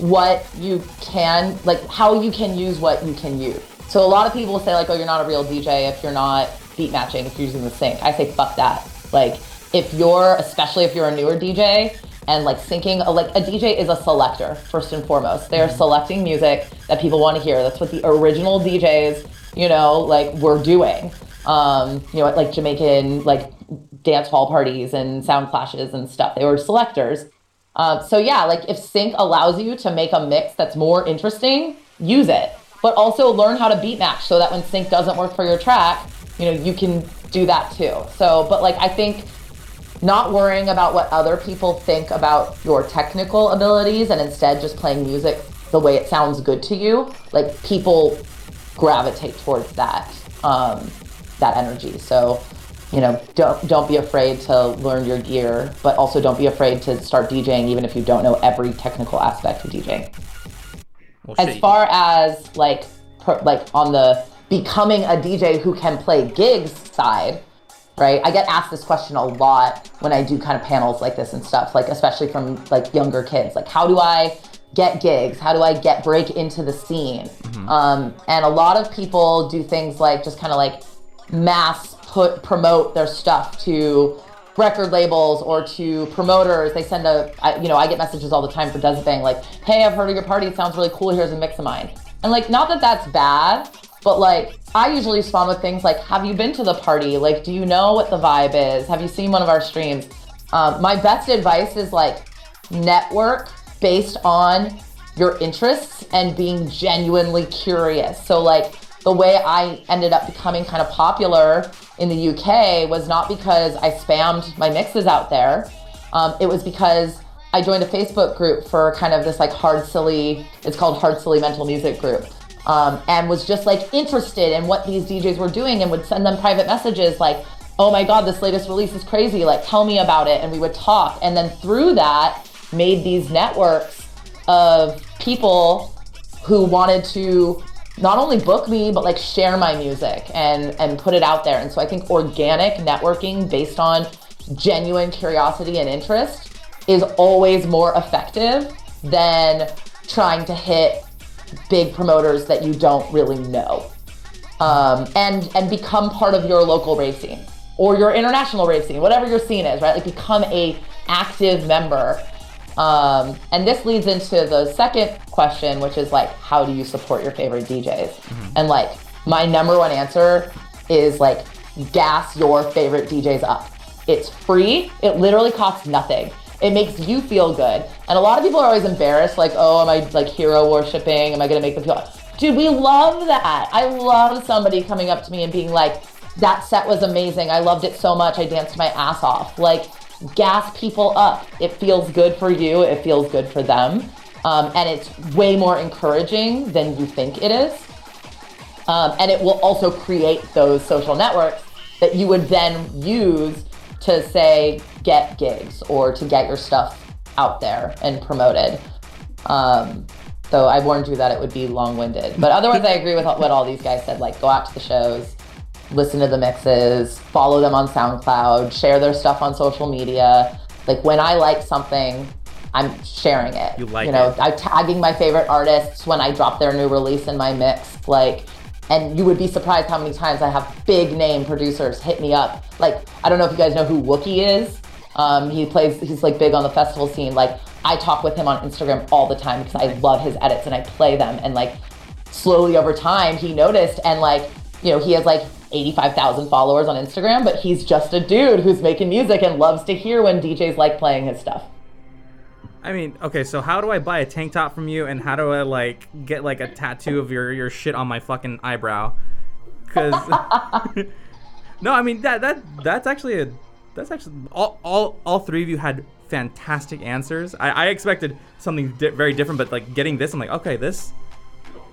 B: what you can like how you can use what you can use. So a lot of people say like oh you're not a real dj if you're not beat matching if you're using the sync. I say fuck that. Like if you're especially if you're a newer dj and like syncing like a dj is a selector first and foremost. They're selecting music that people want to hear. That's what the original djs you know like were doing. Um you know at like jamaican like dance hall parties and sound clashes and stuff. They were selectors uh, so yeah, like if sync allows you to make a mix that's more interesting, use it. But also learn how to beat match so that when sync doesn't work for your track, you know, you can do that too. So, but like I think not worrying about what other people think about your technical abilities and instead just playing music the way it sounds good to you, like people gravitate towards that um, that energy. So you know, don't don't be afraid to learn your gear, but also don't be afraid to start DJing even if you don't know every technical aspect of DJing.
A: Well,
B: As far as like pro, like on the becoming a DJ who can play gigs side, right? I get asked this question a lot when I do kind of panels like this and stuff, like especially from like younger kids. Like how do I get gigs? How do I get break into the scene? Um, and a lot of people do things like just kind of like mass put promote their stuff to record labels or to promoters. They send a, I, you know, I get messages all the time for Desibang like, "Hey, I've heard of your party. It sounds really cool. Here's a mix of mine." And like, not that that's bad, but like, I usually respond with things like, "Have you been to the party? Like, do you know what the vibe is? Have you seen one of our streams?" Um, my best advice is like, network based on your interests and being genuinely curious. So like the way I ended up becoming kind of popular in the UK was not because I spammed my mixes out there. Um, it was because I joined a Facebook group for kind of this like hard silly, it's called Hard Silly Mental Music Group. Um, and was just like interested in what these DJs were doing and would send them private messages like, oh my God, this latest release is crazy. Like, tell me about it. And we would talk. And then through that, made these networks of people who wanted to not only book me but like share my music and and put it out there. And so i think organic networking based on genuine curiosity and interest is always more effective than trying to hit big promoters that you don't really know. Um, and and become part of your local rave scene or your international rave scene whatever your scene is right? Like become a active member um, and this leads into the second question, which is like, how do you support your favorite DJs? And like, my number one answer is like, gas your favorite DJs up. It's free. It literally costs nothing. It makes you feel good. And a lot of people are always embarrassed, like, oh, am I like hero worshiping? Am I gonna make them feel? Dude, we love that. I love somebody coming up to me and being like, that set was amazing. I loved it so much. I danced my ass off. Like, gas people up. It feels good for you, it feels good for them. Um, and it's way more encouraging than you think it is. Um, and it will also create those social networks that you would then use to say get gigs or to get your stuff out there and promoted. Um, so I warned you that it would be long-winded, but otherwise I agree with what all these guys said. Like go out to the shows, listen to the mixes, follow them on SoundCloud, share their stuff on social media. Like when I like something, I'm sharing it.
A: You like
B: you know,
A: it.
B: I'm tagging my favorite artists when I drop their new release in my mix. Like, and you would be surprised how many times I have big name producers hit me up. Like, I don't know if you guys know who Wookie is. Um, he plays, he's like big on the festival scene. Like, I talk with him on Instagram all the time because I love his edits and I play them. And like, slowly over time, he noticed and like, you know, he has like 85,000 followers on Instagram, but he's just a dude who's making music and loves to hear when DJs like playing his stuff.
A: I mean, okay, so how do I buy a tank top from you, and how do I like get like a tattoo of your your shit on my fucking eyebrow? Because no, I mean that that that's actually a that's actually all all all three of you had fantastic answers. I, I expected something di- very different, but like getting this, I'm like, okay, this.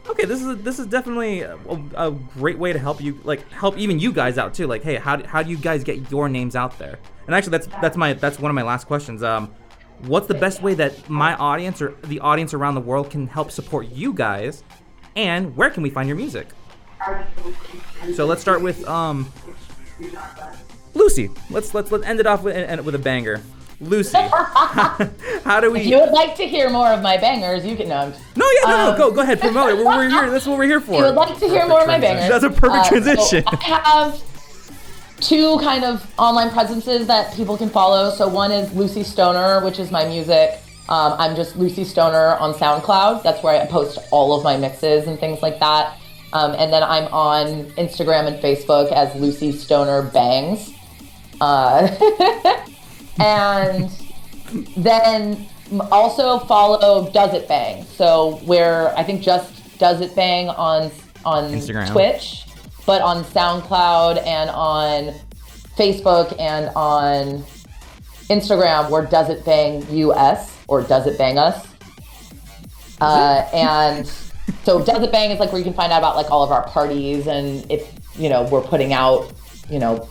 A: Okay, this is this is definitely a, a great way to help you, like help even you guys out too. Like, hey, how, how do you guys get your names out there? And actually, that's that's my that's one of my last questions. Um, what's the best way that my audience or the audience around the world can help support you guys and where can we find your music so let's start with um lucy let's let's let's end it off with, with a banger lucy how do we
B: If you would like to hear more of my bangers, you can know. I'm just-
A: no yeah no no
B: Um,
A: go go ahead promote it we're, we're here that's what we're here
B: If you would like to hear more of my bangers.
A: That's a perfect
B: so
A: transition.
B: I have two kind of online presences that people can follow. So one is Lucy Stoner, which is my music. Um, I'm just Lucy Stoner on SoundCloud. That's where I post all of my mixes and things like that. Um, and then I'm on Instagram and Facebook as Lucy Stoner Bangs. Uh, and then also follow Does It Bang. So where I think just Does It Bang on on
A: Instagram.
B: Twitch, but on SoundCloud and on Facebook and on Instagram, where Does It Bang US or Does It Bang Us. Uh, and so Does It Bang is like where you can find out about like all of our parties and if you know we're putting out you know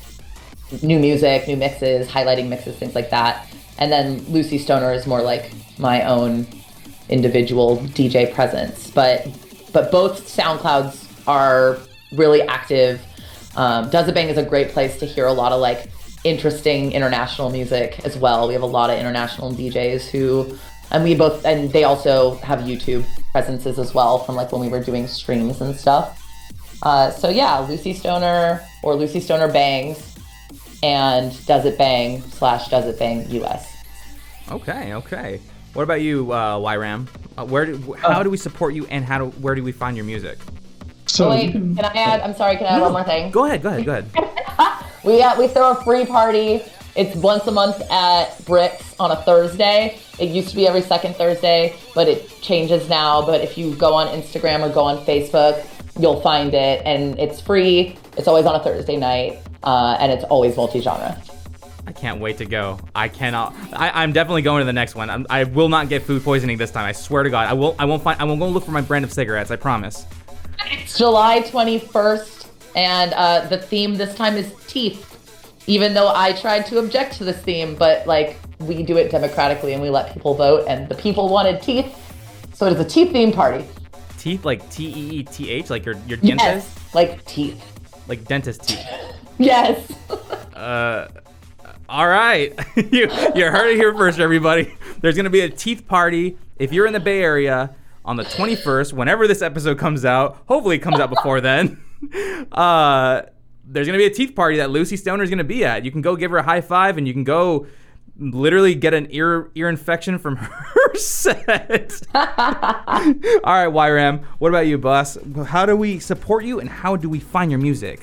B: new music, new mixes, highlighting mixes, things like that. And then Lucy Stoner is more like my own individual DJ presence. But but both SoundClouds are really active. Um, Does It Bang is a great place to hear a lot of like interesting international music as well. We have a lot of international DJs who and we both and they also have YouTube presences as well from like when we were doing streams and stuff. Uh, so yeah, Lucy Stoner or Lucy Stoner Bangs and Does It Bang slash Does It Bang US.
A: okay okay what about you uh yram uh, where do, how do we support you and how do where do we find your music
D: So
B: Oh, wait,
D: can-
B: can I add? I'm sorry, can I add one more thing?
A: go ahead go ahead go ahead
B: We uh, we throw a free party. It's once a month at Brix on a Thursday. It used to be every second Thursday, but it changes now. But if you go on Instagram or go on Facebook, you'll find it, and it's free. It's always on a Thursday night, uh, and it's always multi-genre.
A: I can't wait to go. I cannot. I, I'm definitely going to the next one. I'm, I will not get food poisoning this time. I swear to God. I will. I won't find. I won't go look for my brand of cigarettes. I promise.
B: It's July 21st, and uh, the theme this time is teeth. Even though I tried to object to this theme, but like we do it democratically and we let people vote, and the people wanted teeth, so it is a teeth theme party.
A: teeth like T E E T H, like your your dientes,
B: Yes, like teeth.
A: like dentist teeth.
B: Yes.
A: All right, you you heard it here first, everybody. There's gonna be a teeth party if you're in the Bay Area on the 21st. Whenever this episode comes out, hopefully it comes out before then. Uh, there's gonna be a teeth party that Lucy Stoner is gonna be at. You can go give her a high five, and you can go literally get an ear ear infection from her set. All right, YRAM. What about you, boss? How do we support you, and how do we find your music?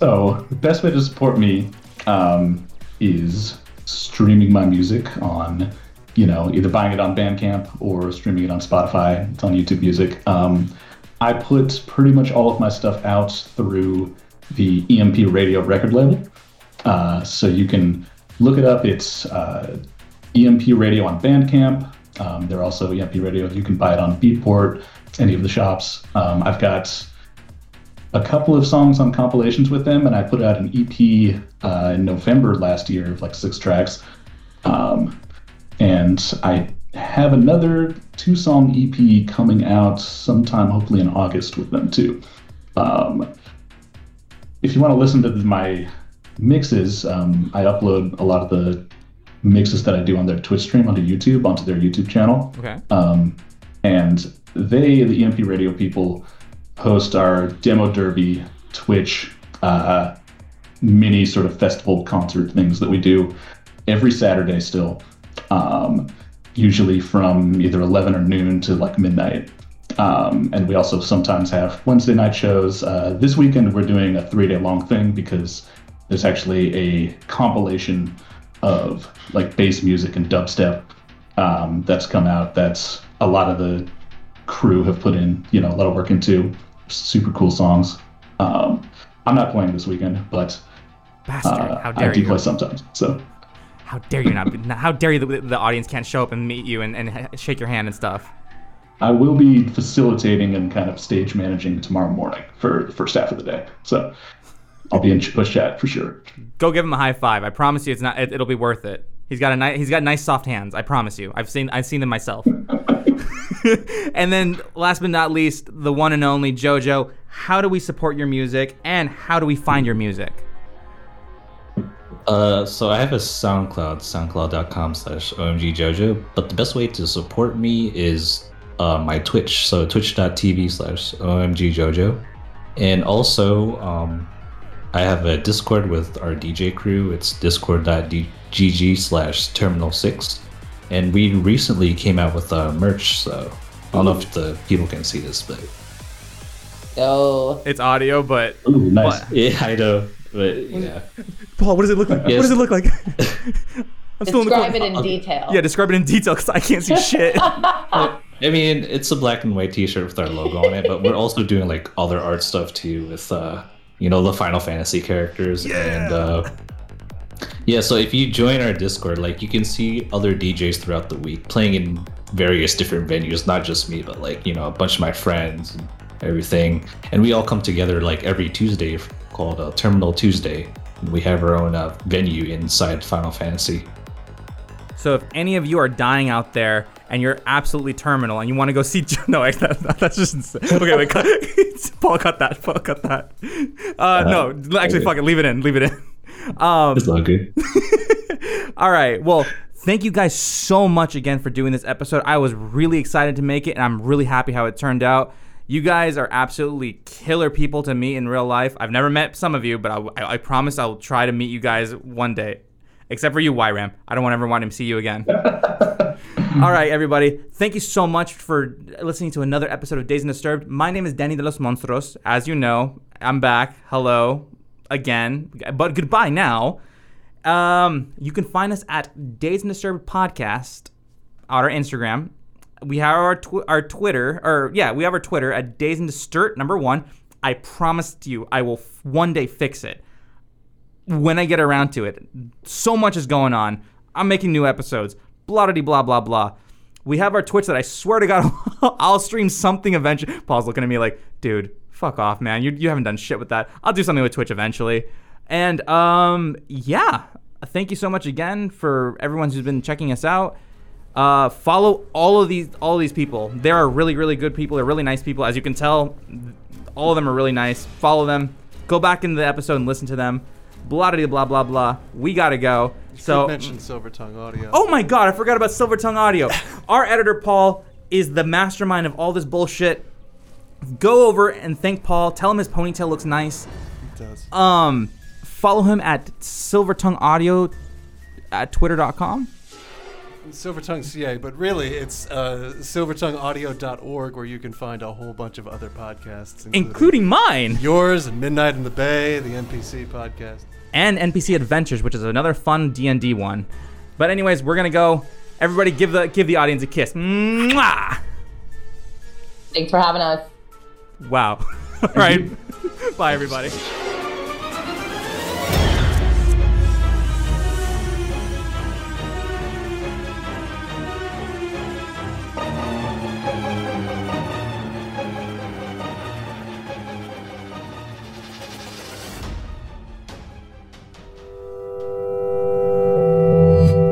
D: So the best way to support me um, is streaming my music on, you know, either buying it on Bandcamp or streaming it on Spotify. It's on YouTube Music. Um, I put pretty much all of my stuff out through the EMP Radio record label, uh, so you can look it up. It's uh, EMP Radio on Bandcamp. Um, they're also EMP Radio. You can buy it on Beatport, any of the shops. Um, I've got a couple of songs on compilations with them, and I put out an EP uh, in November last year of like six tracks. Um, and I have another two song EP coming out sometime, hopefully in August, with them too. Um, if you want to listen to my mixes, um, I upload a lot of the mixes that I do on their Twitch stream onto YouTube, onto their YouTube channel.
A: Okay.
D: Um, and they, the EMP radio people, host our demo derby Twitch uh, mini sort of festival concert things that we do every Saturday still, um, usually from either 11 or noon to like midnight. Um, and we also sometimes have Wednesday night shows. Uh, this weekend we're doing a three day long thing because there's actually a compilation of like bass music and dubstep um, that's come out. That's a lot of the crew have put in, you know, a lot of work into. Super cool songs. Um, I'm not playing this weekend, but
A: Bastard!
D: uh,
A: how
D: I
A: dare
D: do
A: you?
D: play sometimes. So
A: How dare you not? How dare you? The, the audience can't show up and meet you and, and shake your hand and stuff.
D: I will be facilitating and kind of stage managing tomorrow morning for the first half of the day. So I'll be in push chat for sure.
A: Go give him a high five. I promise you, it's not. It, it'll be worth it. He's got a nice. He's got nice soft hands. I promise you. I've seen. I've seen them myself. and then, last but not least, the one and only JoJo. How do we support your music, and how do we find your music?
C: Uh, so I have a SoundCloud, soundcloud.com slash omgjojo, but the best way to support me is uh, my Twitch, so twitch.tv slash omgjojo. And also, um, I have a Discord with our DJ crew. It's discord.gg slash terminal 6. And we recently came out with uh, merch, so I don't know if the people can see this, but
B: Yo.
A: It's audio, but
D: Ooh, nice.
A: What?
C: yeah, I know. But yeah.
A: Paul, what does it look like? What does it look like? I'm still in the
B: Describe it in detail.
A: Yeah, describe it in detail because I can't see shit.
C: I mean, it's a black and white T-shirt with our logo on it, but we're also doing like other art stuff too, with uh, you know, the Final Fantasy characters and uh, yeah. So if you join our Discord, like you can see other DJs throughout the week playing in various different venues, not just me, but like you know, a bunch of my friends and everything, and we all come together like every Tuesday called uh, Terminal Tuesday. And We have our own uh, venue inside Final Fantasy.
A: So if any of you are dying out there and you're absolutely terminal and you want to go see no, wait, that, that's just insane. okay. Wait, cut. Paul, cut that. Paul, cut that. Uh, no, actually, fuck it. Leave it in. Leave it in. Um,
C: It's all good.
A: all right. Well, thank you guys so much again for doing this episode. I was really excited to make it, and I'm really happy how it turned out. You guys are absolutely killer people to meet in real life. I've never met some of you, but I, I, I promise I'll try to meet you guys one day. Except for you, YRAM. I don't want ever want to see you again. All right, everybody. Thank you so much for listening to another episode of Days and Disturbed. My name is Danny de los Monstros. As you know, I'm back. Hello again, but goodbye now. Um, you can find us at Days and Disturbed Podcast on our Instagram. We have our tw- our Twitter, or yeah, we have our Twitter at Days and Disturbed number one. I promised you I will f- one day fix it when I get around to it. So much is going on. I'm making new episodes. Blah blah blah blah blah. We have our Twitch that I swear to God I'll stream something eventually. Paul's looking at me like, dude, fuck off, man. You you haven't done shit with that. I'll do something with Twitch eventually. And um yeah, thank you so much again for everyone who's been checking us out. Uh, follow all of these all of these people. They are really really good people. They're really nice people. As you can tell, all of them are really nice. Follow them. Go back into the episode and listen to them. Blah blah blah blah blah. We gotta go. So
E: Could mention Silver Tongue Audio.
A: Oh my god, I forgot about Silver Tongue Audio. Our editor Paul is the mastermind of all this bullshit. Go over and thank Paul. Tell him his ponytail looks nice.
E: it does.
A: Um, follow him at Silver Tongue Audio at twitter.com.
E: Silver Tongue CA, but really it's uh, silvertongueaudio.org where you can find a whole bunch of other podcasts,
A: Including mine
E: yours and Midnight in the Bay, the NPC podcast.
A: and NPC Adventures, which is another fun D&D one. But anyways, we're gonna go. Everybody, give the give the audience a kiss. Mwah!
B: Thanks for having us.
A: Wow. All right. Bye, everybody.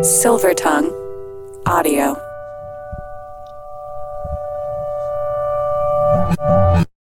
G: Silver Tongue Audio.